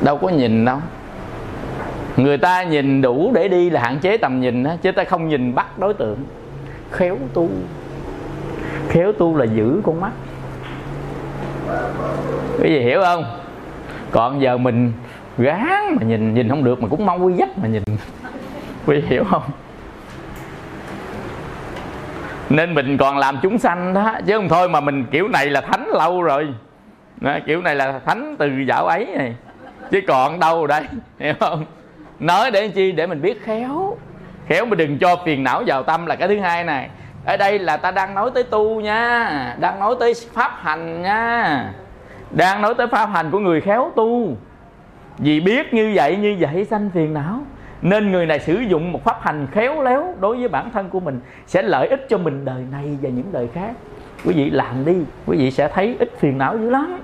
Đâu có nhìn đâu. Người ta nhìn đủ để đi là hạn chế tầm nhìn đó, chứ ta không nhìn bắt đối tượng. Khéo tu khéo tu là giữ con mắt. Cái gì hiểu không? Còn giờ mình gán mà nhìn nhìn không được mà cũng mong quy dắt mà nhìn. Quý hiểu không? Nên mình còn làm chúng sanh đó chứ không thôi mà mình kiểu này là thánh lâu rồi. Đó, kiểu này là thánh từ dạo ấy này. Chứ còn đâu đây hiểu không? Nói để chi? Để mình biết khéo. Khéo mà đừng cho phiền não vào tâm là cái thứ hai này ở đây là ta đang nói tới tu nha. Đang nói tới pháp hành nha. Đang nói tới pháp hành của người khéo tu. Vì biết như vậy như vậy sanh phiền não. Nên người này sử dụng một pháp hành khéo léo đối với bản thân của mình sẽ lợi ích cho mình đời này và những đời khác. Quý vị làm đi, quý vị sẽ thấy ít phiền não dữ lắm.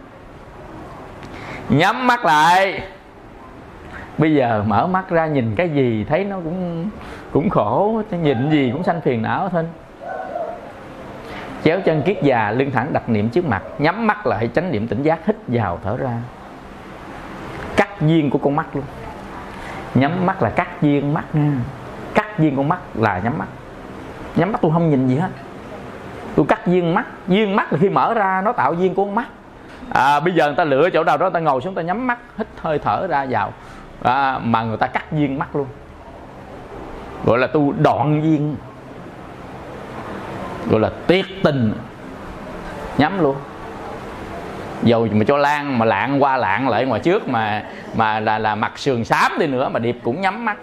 Nhắm mắt lại. Bây giờ mở mắt ra nhìn cái gì thấy nó cũng cũng khổ, nhìn gì cũng sanh phiền não thôi chéo chân kiết già lưng thẳng đặt niệm trước mặt. Nhắm mắt lại tránh niệm tỉnh giác hít vào thở ra. Cắt duyên của con mắt luôn. Nhắm mắt là cắt duyên mắt nha. Cắt duyên con mắt là nhắm mắt. Nhắm mắt tôi không nhìn gì hết. Tôi cắt duyên mắt. Duyên mắt là khi mở ra nó tạo duyên của con mắt. À, bây giờ người ta lựa chỗ nào đó người ta ngồi xuống ta nhắm mắt hít hơi thở ra vào. À, mà người ta cắt duyên mắt luôn. Gọi là tu đoạn duyên gọi là tiết tình nhắm luôn. Dầu mà cho lan, mà lạng qua lạng lại ngoài trước mà mà là là mặt sườn xám đi nữa mà điệp cũng nhắm mắt.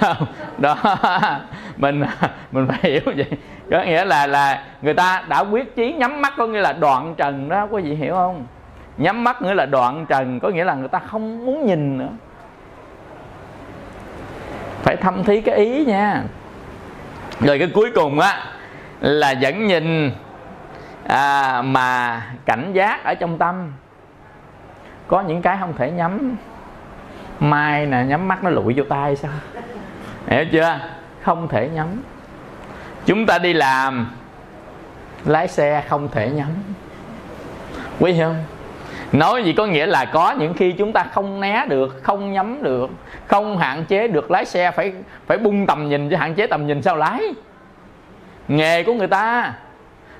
Không? đó. Mình mình phải hiểu vậy. Có nghĩa là là người ta đã quyết chí nhắm mắt, có nghĩa là đoạn trần đó quý vị hiểu không? Nhắm mắt nghĩa là đoạn trần, có nghĩa là người ta không muốn nhìn nữa. Phải thâm thí cái ý nha. Rồi cái cuối cùng á là vẫn nhìn à, mà cảnh giác ở trong tâm. Có những cái không thể nhắm mai nè nhắm mắt nó lụi vô tay sao? Hiểu chưa? Không thể nhắm. Chúng ta đi làm lái xe không thể nhắm. Quý không? Nói gì có nghĩa là có những khi chúng ta không né được không nhắm được không hạn chế được lái xe phải phải bung tầm nhìn chứ hạn chế tầm nhìn sao lái? Nghề của người ta.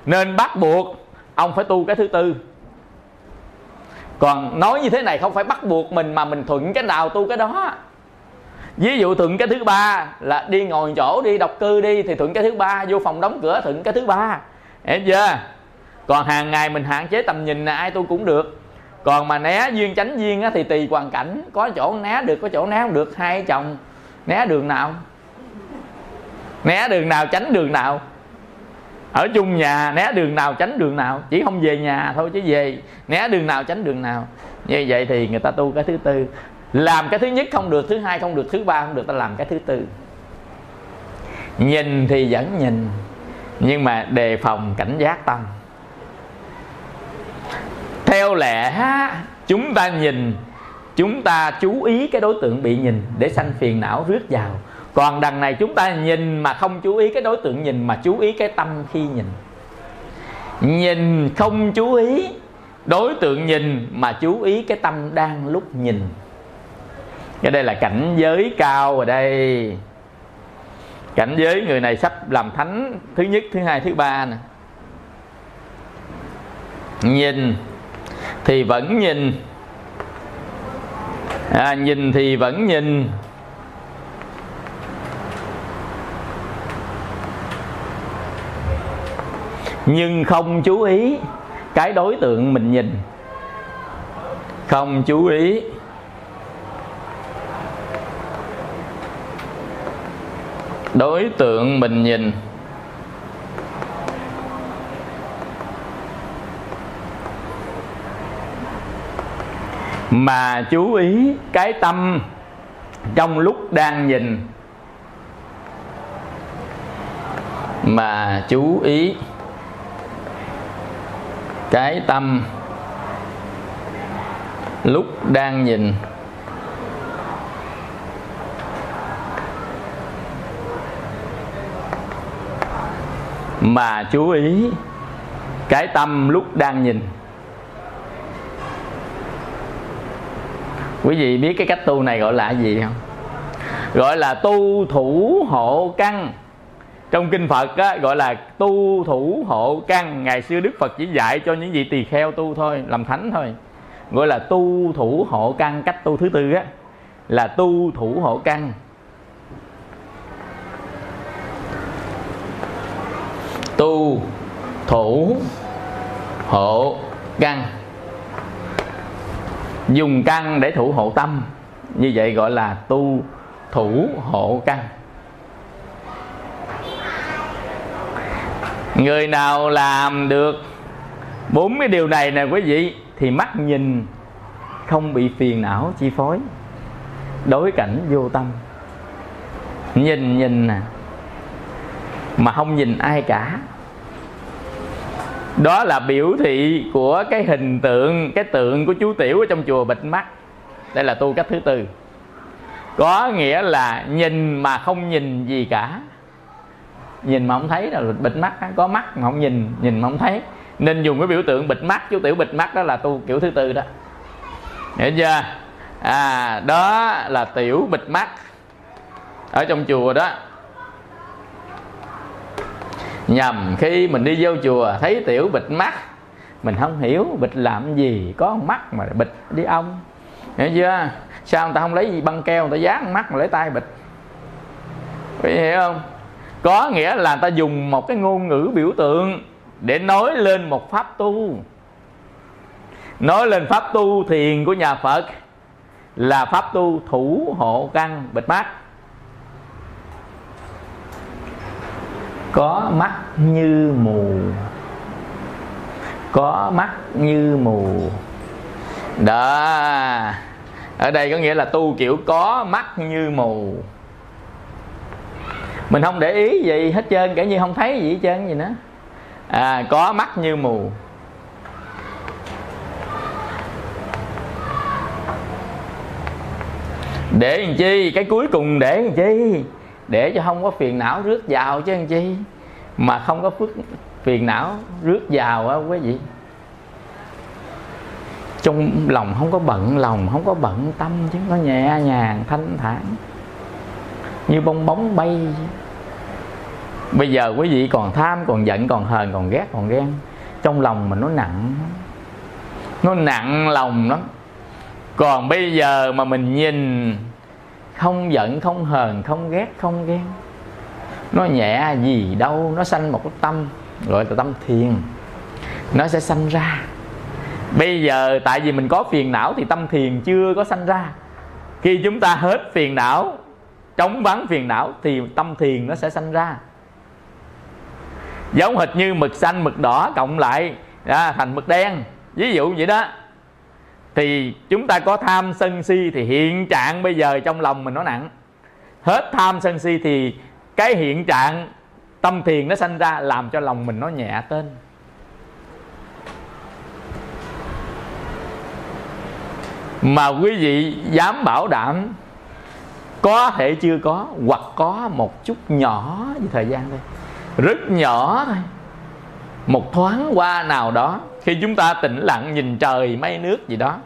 Nên bắt buộc ông phải tu cái thứ tư. Còn nói như thế này không phải bắt buộc mình mà mình thuận cái nào tu cái đó. Ví dụ thuận cái thứ ba là đi ngồi chỗ đi đọc cư đi thì thuận cái thứ ba vô phòng đóng cửa thuận cái thứ ba. Hiểu chưa? Còn hàng ngày mình hạn chế tầm nhìn là ai tu cũng được. Còn mà né duyên tránh duyên á, thì tùy hoàn cảnh. Có chỗ né được có chỗ né không được. Hai chồng né đường nào? Né đường nào tránh đường nào? Ở chung nhà, né đường nào tránh đường nào, chỉ không về nhà thôi chứ về. Né đường nào tránh đường nào. Như vậy thì người ta tu cái thứ tư. Làm cái thứ nhất không được, thứ hai không được, thứ ba không được, ta làm cái thứ tư. Nhìn thì vẫn nhìn, nhưng mà đề phòng cảnh giác tâm. Theo lẽ, chúng ta nhìn, chúng ta chú ý cái đối tượng bị nhìn để sanh phiền não rước vào còn đằng này chúng ta nhìn mà không chú ý cái đối tượng nhìn mà chú ý cái tâm khi nhìn. Nhìn không chú ý đối tượng nhìn mà chú ý cái tâm đang lúc nhìn. Cái đây là cảnh giới cao ở đây. Cảnh giới người này sắp làm thánh thứ nhất thứ hai thứ ba nè. Nhìn thì vẫn nhìn. À, nhìn thì vẫn nhìn. Nhưng không chú ý cái đối tượng mình nhìn. Không chú ý. Đối tượng mình nhìn. Mà chú ý cái tâm trong lúc đang nhìn. Mà chú ý cái tâm lúc đang nhìn. Mà chú ý, cái tâm lúc đang nhìn. Quý vị biết cái cách tu này gọi là gì không? Gọi là tu thủ hộ căn trong kinh Phật á, gọi là tu thủ hộ căn ngày xưa Đức Phật chỉ dạy cho những vị tỳ kheo tu thôi làm thánh thôi. Gọi là tu thủ hộ căn cách tu thứ tư á là tu thủ hộ căn. Tu thủ hộ căn. Dùng căn để thủ hộ tâm. Như vậy gọi là tu thủ hộ căn. Người nào làm được bốn cái điều này nè quý vị, thì mắt nhìn không bị phiền não, chi phối, đối cảnh vô tâm. Nhìn nhìn nè, mà không nhìn ai cả. Đó là biểu thị của cái hình tượng, cái tượng của chú tiểu ở trong chùa bịt mắt. Đây là tu cách thứ tư. Có nghĩa là nhìn mà không nhìn gì cả nhìn mà không thấy là bịt mắt có mắt mà không nhìn nhìn mà không thấy. Nên dùng cái biểu tượng bịt mắt, chú tiểu bịt mắt đó là tu kiểu thứ tư đó. Hiểu chưa? À đó là tiểu bịt mắt. Ở trong chùa đó. Nhầm, khi mình đi vô chùa, thấy tiểu bịt mắt, mình không hiểu bịt làm gì, có mắt mà bịt đi ông. Hiểu chưa? Sao người ta không lấy gì băng keo, người ta dán mắt mà lấy tay bịt? Quý hiểu không? Có nghĩa là ta dùng một cái ngôn ngữ biểu tượng để nói lên một pháp tu. Nói lên pháp tu thiền của nhà phật là pháp tu thủ hộ căn, bịt mắt. Có mắt như mù. Có mắt như mù. Đó. Ở đây có nghĩa là tu kiểu có mắt như mù mình không để ý gì hết trơn kể như không thấy gì hết trơn gì nữa. À, có mắt như mù. Để làm chi? Cái cuối cùng để làm chi? Để cho không có phiền não rước vào chứ làm chi? Mà không có phước phiền não rước vào á quý vị. Trong lòng không có bận lòng không có bận tâm chứ nó nhẹ nhàng thanh thản như bong bóng bay. Bây giờ quý vị còn tham, còn giận, còn hờn, còn ghét, còn ghen. Trong lòng mình nó nặng. Nó nặng lòng lắm. Còn bây giờ mà mình nhìn, không giận, không hờn, không ghét, không ghen, nó nhẹ gì đâu, nó sanh một cái tâm, gọi là tâm thiền. Nó sẽ sanh ra. Bây giờ tại vì mình có phiền não thì tâm thiền chưa có sanh ra. Khi chúng ta hết phiền não chống vắng phiền não thì tâm thiền nó sẽ sanh ra. Giống hệt như mực xanh mực đỏ cộng lại à, thành mực đen. Ví dụ vậy đó. Thì chúng ta có tham sân si thì hiện trạng bây giờ trong lòng mình nó nặng. Hết tham sân si thì cái hiện trạng tâm thiền nó sanh ra làm cho lòng mình nó nhẹ tên. Mà quý vị dám bảo đảm có thể chưa có, hoặc có một chút nhỏ với thời gian thôi rất nhỏ thôi. Một thoáng qua nào đó, khi chúng ta tĩnh lặng nhìn trời mây nước gì đó,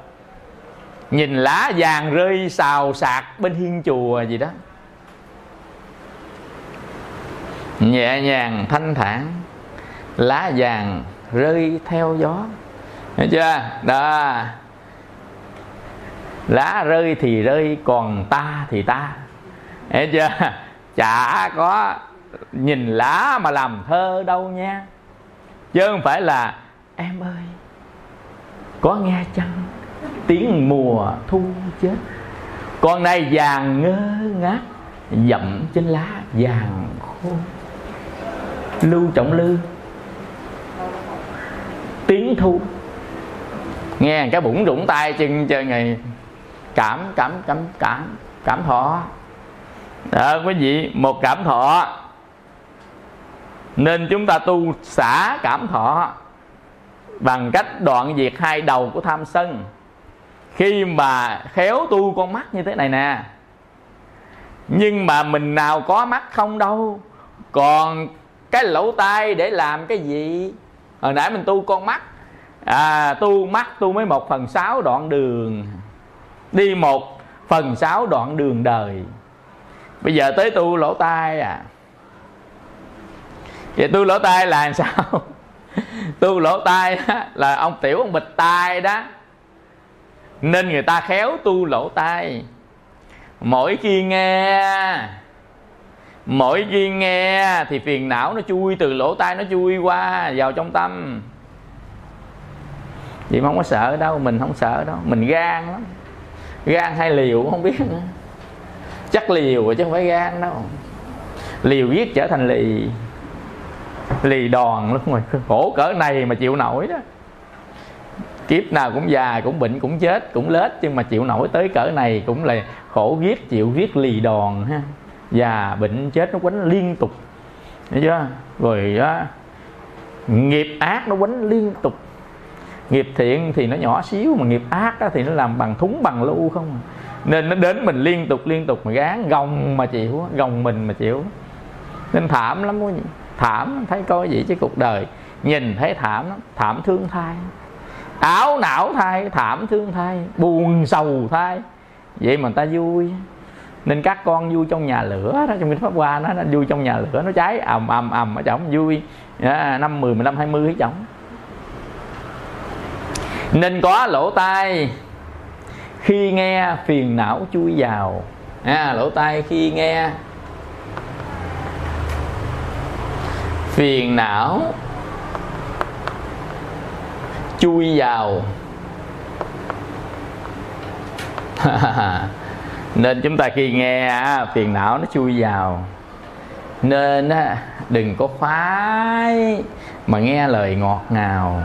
nhìn lá vàng rơi xào xạc bên hiên chùa gì đó. Nhẹ nhàng, thanh thản, lá vàng rơi theo gió. Hiểu chưa? Đó lá rơi thì rơi, còn ta thì ta. Hiểu chưa? Chả có nhìn lá mà làm thơ đâu nha. Chứ không phải là, em ơi, có nghe chăng? Tiếng mùa thu chết con này vàng ngơ ngác dậm trên lá vàng khô. Lưu trọng lư. Tiếng thu. Nghe cái bụng rủng tay chân chơi ngày cảm cảm cảm cảm cảm thọ. Đó, quý vị, một cảm thọ. Nên chúng ta tu xả cảm thọ bằng cách đoạn diệt hai đầu của tham sân. Khi mà khéo tu con mắt như thế này nè, nhưng mà mình nào có mắt không đâu. Còn cái lỗ tai để làm cái gì? Hồi nãy mình tu con mắt à tu mắt tu mới một phần sáu đoạn đường đi một phần sáu đoạn đường đời. Bây giờ tới tu lỗ tai à. Vậy tu lỗ tai là làm sao? Tu lỗ tai là ông tiểu ông bịch tai đó. Nên người ta khéo tu lỗ tai. Mỗi khi nghe, mỗi khi nghe thì phiền não nó chui, từ lỗ tai nó chui qua vào trong tâm. Vậy mà không có sợ đâu, mình không sợ đâu, mình gan lắm gan hay liều không biết nữa. Chắc liều chứ không phải gan đâu. Liều giết trở thành lì. Lì đòn luôn rồi. Khổ cỡ này mà chịu nổi đó. Kiếp nào cũng già, cũng bệnh, cũng chết, cũng lết, nhưng mà chịu nổi tới cỡ này cũng là khổ giết, chịu giết lì đòn ha. Già, bệnh, chết nó quánh liên tục. Thấy chưa? Rồi đó nghiệp ác nó quánh liên tục nghiệp thiện thì nó nhỏ xíu mà nghiệp ác đó thì nó làm bằng thúng bằng lưu không à. nên nó đến mình liên tục liên tục mà gán gồng mà chịu gồng mình mà chịu nên thảm lắm quý vị. Thảm thấy coi gì chứ cuộc đời. Nhìn thấy thảm lắm thảm thương thai. Áo não thai thảm thương thai. Buồn sầu thai. Vậy mà người ta vui. Nên các con vui trong nhà lửa đó trong kinh pháp hoa nó, nó vui trong nhà lửa nó cháy ầm ầm ầm ở chồng vui. À, năm mười mười lăm hai mươi ở chồng nên có lỗ tai khi nghe phiền não chui vào. À, lỗ tai khi nghe phiền não chui vào. Nên chúng ta khi nghe à, phiền não nó chui vào nên à, đừng có phái mà nghe lời ngọt ngào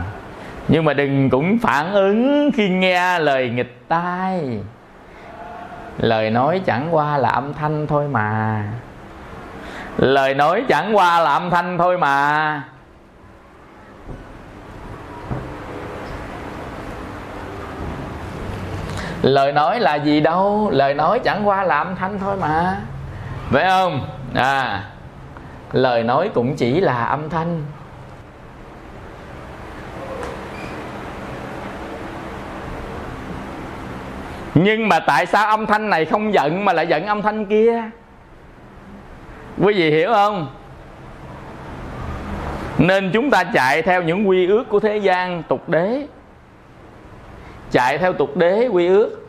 nhưng mà đừng cũng phản ứng khi nghe lời nghịch tai. Lời nói chẳng qua là âm thanh thôi mà. Lời nói chẳng qua là âm thanh thôi mà. Lời nói là gì đâu? Lời nói chẳng qua là âm thanh thôi mà. Phải không? À lời nói cũng chỉ là âm thanh. Nhưng mà tại sao âm thanh này không giận mà lại giận âm thanh kia? Quý vị hiểu không? Nên chúng ta chạy theo những quy ước của thế gian, tục đế. Chạy theo tục đế quy ước.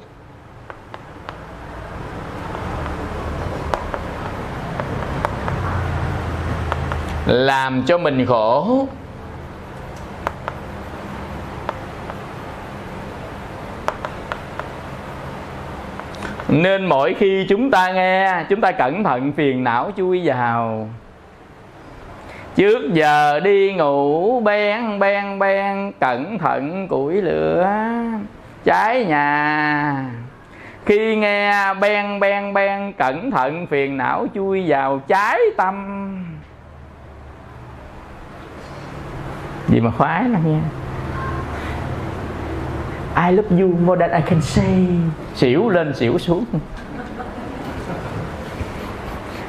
Làm cho mình khổ. Nên mỗi khi chúng ta nghe, chúng ta cẩn thận phiền não chui vào. Trước giờ đi ngủ ben ben ben cẩn thận củi lửa cháy nhà. Khi nghe ben ben ben cẩn thận phiền não chui vào cháy tâm. Gì mà khoái lắm nha. I love you more than I can say. Xỉu lên xỉu xuống.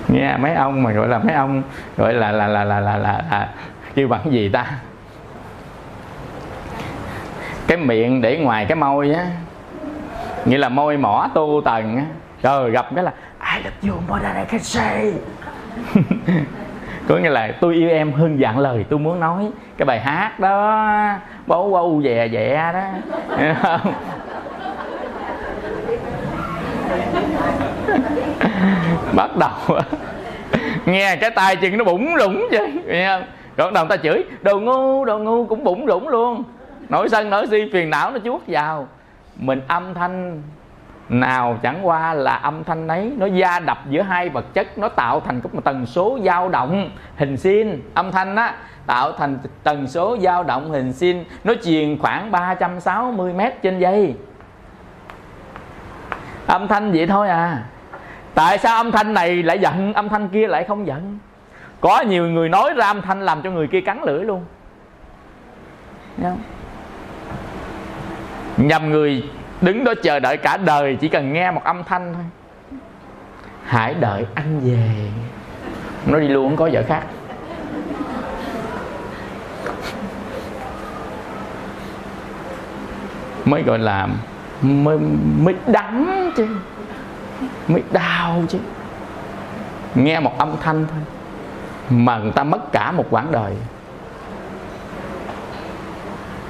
Nghe mấy ông mà gọi là mấy ông gọi là là là là là, là, là kêu bằng gì ta? Cái miệng để ngoài cái môi á. Nghĩa là môi mỏ tu tần á. Rồi gặp cái là I love you more than I can say. Có nghĩa là tôi yêu em hơn dạng lời tôi muốn nói. Cái bài hát đó bố âu dè dẹ đó. Không bắt đầu nghe cái tay chân nó bụng rủng vậy, nghe không? Rồi đầu ta chửi, đồ ngu đồ ngu cũng bụng rủng luôn. Nổi sân, nổi si, phiền não nó chuốt vào. Mình âm thanh nào chẳng qua là âm thanh ấy, nó gia đập giữa hai vật chất, nó tạo thành một tần số dao động hình sin âm thanh á tạo thành tần số dao động hình sin, nó truyền khoảng 360 m trên giây. Âm thanh vậy thôi à. Tại sao âm thanh này lại giận, âm thanh kia lại không giận? Có nhiều người nói ra âm thanh làm cho người kia cắn lưỡi luôn. Không? nhầm người đứng đó chờ đợi cả đời, chỉ cần nghe một âm thanh thôi. Hãy đợi anh về. Nó đi luôn, không có vợ khác. Mới gọi là mới mới đắng chứ. Mới đau chứ. Nghe một âm thanh thôi. Mà người ta mất cả một quãng đời.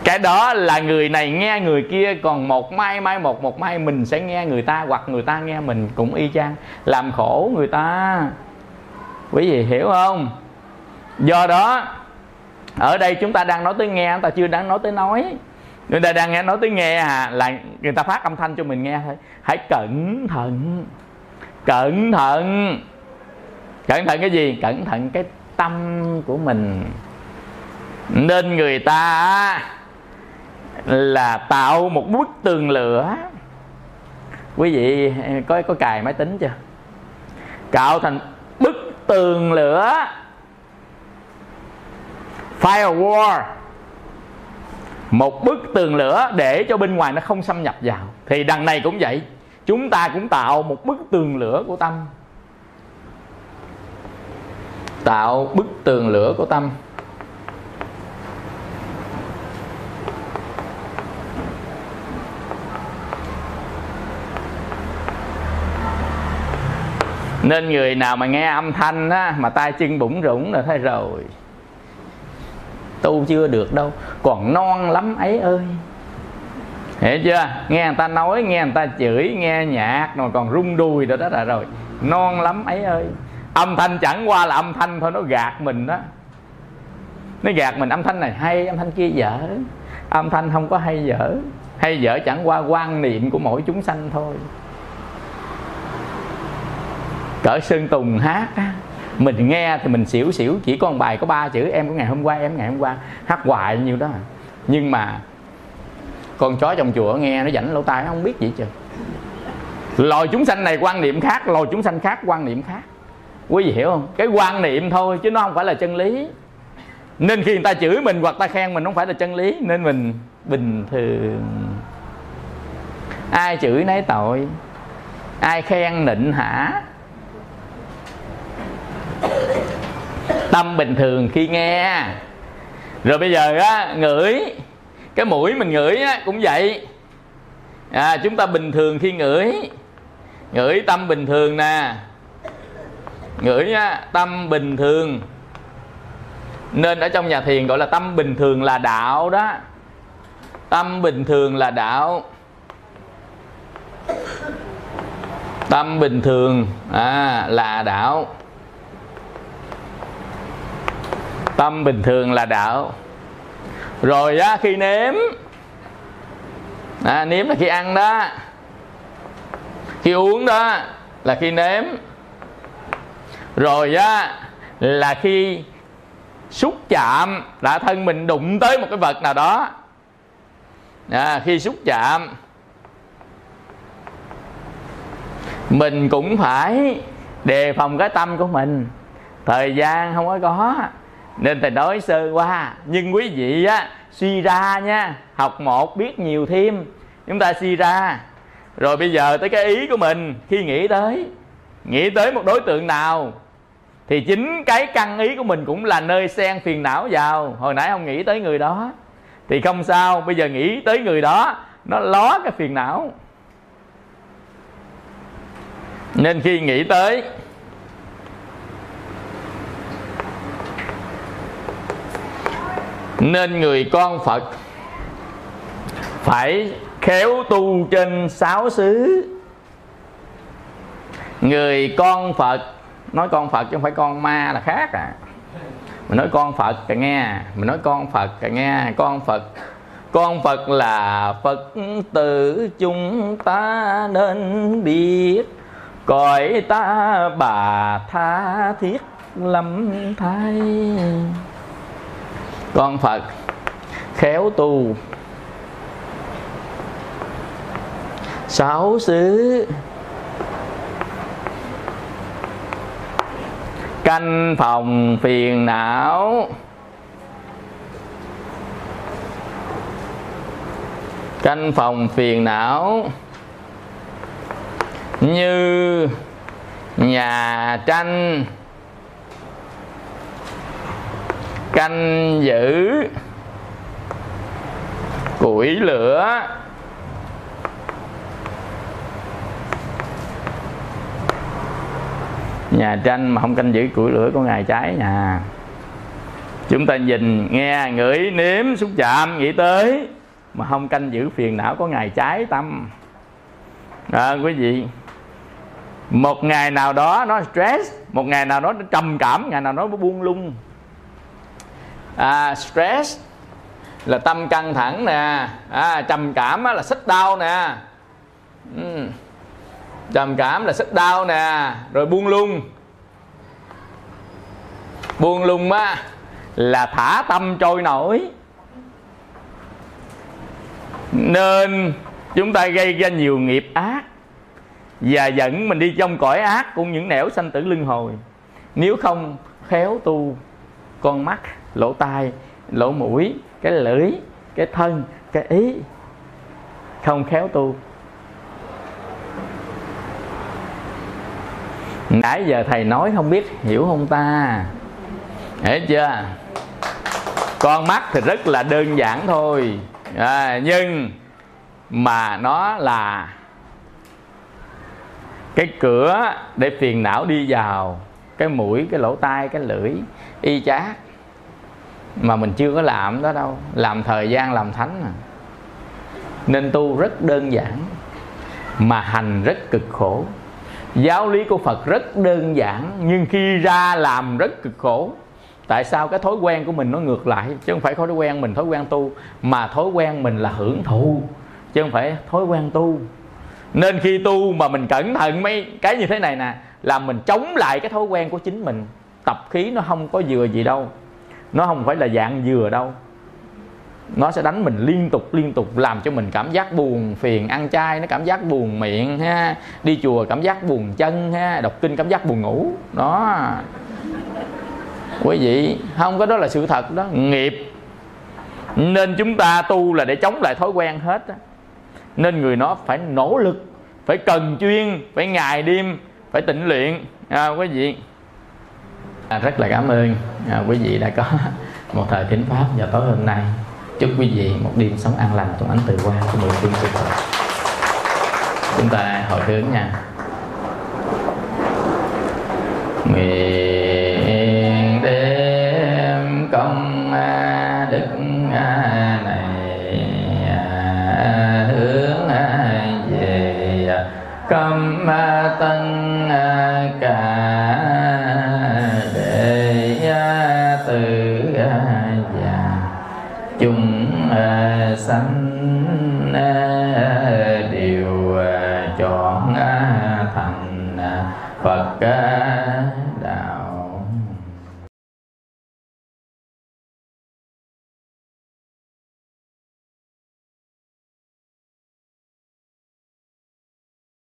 Cái đó là người này nghe người kia, còn một mai mai, một một mai mình sẽ nghe người ta hoặc người ta nghe mình cũng y chang. Làm khổ người ta. Quý vị hiểu không? Do đó, ở đây chúng ta đang nói tới nghe chúng ta chưa đang nói tới nói người ta đang nghe, nói tiếng nghe à là người ta phát âm thanh cho mình nghe thôi. Hãy cẩn thận cẩn thận. Cẩn thận cái gì? Cẩn thận cái tâm của mình. Nên người ta là tạo một bức tường lửa. Quý vị có có cài máy tính chưa? Cạo thành bức tường lửa. Firewall một bức tường lửa để cho bên ngoài nó không xâm nhập vào. Thì đằng này cũng vậy. Chúng ta cũng tạo một bức tường lửa của tâm. Tạo bức tường lửa của tâm. Nên người nào mà nghe âm thanh á, mà tay chân bủng rủng là thấy rồi tu chưa được đâu. Còn non lắm ấy ơi. Hiểu chưa? Nghe người ta nói, nghe người ta chửi, nghe nhạc, rồi còn rung đùi rồi đó là rồi. Non lắm ấy ơi. Âm thanh chẳng qua là âm thanh thôi, nó gạt mình đó. Nó gạt mình, âm thanh này hay, âm thanh kia dở. Âm thanh không có hay dở. Hay dở chẳng qua quan niệm của mỗi chúng sanh thôi. Cỡ sơn tùng hát á mình nghe thì mình xỉu xỉu, chỉ có một bài có ba chữ, em của ngày hôm qua, em ngày hôm qua. Hát hoài nhiêu đó. Nhưng mà con chó trong chùa nghe nó dảnh lỗ tai không biết gì chưa loài chúng sanh này quan niệm khác loài chúng sanh khác quan niệm khác. Quý vị hiểu không? Cái quan niệm thôi, chứ nó không phải là chân lý. Nên khi người ta chửi mình hoặc ta khen mình không phải là chân lý, nên mình bình thường. Ai chửi nấy tội, ai khen nịnh hả? Tâm bình thường khi nghe. Rồi bây giờ á ngửi cái mũi mình ngửi á, cũng vậy. À, chúng ta bình thường khi ngửi. Ngửi tâm bình thường nè. Ngửi á, tâm bình thường. Nên ở trong nhà thiền gọi là tâm bình thường là đạo đó. Tâm bình thường là đạo. Tâm bình thường à, là đạo. Tâm bình thường là đạo. Rồi á, khi nếm à, nếm là khi ăn đó. Khi uống đó là khi nếm. Rồi á là khi xúc chạm đã thân mình đụng tới một cái vật nào đó. À, khi xúc chạm mình cũng phải đề phòng cái tâm của mình. Thời gian không có có nên thầy nói sơ qua. Nhưng quý vị á, suy ra nha, học một biết nhiều thêm. Chúng ta suy ra. Rồi bây giờ tới cái ý của mình, khi nghĩ tới nghĩ tới một đối tượng nào, thì chính cái căn ý của mình cũng là nơi xen phiền não vào. Hồi nãy không nghĩ tới người đó. Thì không sao, bây giờ nghĩ tới người đó, nó ló cái phiền não. Nên khi nghĩ tới nên người con phật phải khéo tu trên sáu xứ. Người con phật, nói con phật chứ không phải con ma là khác à. Mình nói con phật cả nghe mình nói con phật cả nghe. Con phật con phật là phật tử chúng ta nên biết. Cõi ta bà tha thiết lắm thay con phật. Khéo tu. Sáu xứ. Canh phòng phiền não. Canh phòng phiền não. Như nhà tranh. Canh giữ. Củi lửa. Nhà tranh mà không canh giữ củi lửa có ngày cháy nhà chúng ta nhìn nghe ngửi nếm xúc chạm nghĩ tới mà không canh giữ phiền não có ngày cháy tâm. À, quý vị một ngày nào đó nó stress một ngày nào đó nó trầm cảm ngày nào đó nó buông lung à, stress là tâm căng thẳng nè. À, trầm cảm là sức đau nè. Trầm cảm là sức đau nè. Rồi buông lung. Buông lung á là thả tâm trôi nổi. Nên chúng ta gây ra nhiều nghiệp ác và dẫn mình đi trong cõi ác cũng những nẻo sanh tử luân hồi. Nếu không khéo tu con mắt lỗ tai lỗ mũi cái lưỡi cái thân cái ý. Không khéo tu. Nãy giờ thầy nói không biết hiểu không ta? Hiểu chưa? Con mắt thì rất là đơn giản thôi. À, nhưng mà nó là cái cửa để phiền não đi vào. Cái mũi cái lỗ tai cái lưỡi y chát mà mình chưa có làm đó đâu. Làm thời gian, làm thánh à nên tu rất đơn giản, mà hành rất cực khổ. Giáo lý của phật rất đơn giản, nhưng khi ra làm rất cực khổ. Tại sao cái thói quen của mình nó ngược lại? Chứ không phải thói quen mình, thói quen tu, mà thói quen mình là hưởng thụ. Chứ không phải thói quen tu. Nên khi tu mà mình cẩn thận mấy cái như thế này nè, là mình chống lại cái thói quen của chính mình. Tập khí nó không có vừa gì đâu nó không phải là dạng dừa đâu. Nó sẽ đánh mình liên tục liên tục làm cho mình cảm giác buồn phiền ăn chay nó cảm giác buồn miệng ha đi chùa cảm giác buồn chân ha đọc kinh cảm giác buồn ngủ. Đó. Quý vị không có đó là sự thật đó. Nghiệp. Nên chúng ta tu là để chống lại thói quen hết đó. nên người nó phải nỗ lực phải cần chuyên phải ngày đêm phải tịnh luyện. À, quý vị à, rất là cảm ơn à, quý vị đã có một thời thính pháp vào tối hôm nay. Chúc quý vị một đêm sống an lành trong ánh từ quan của mười phương chư Phật chúng ta hồi hướng nha. Nguyện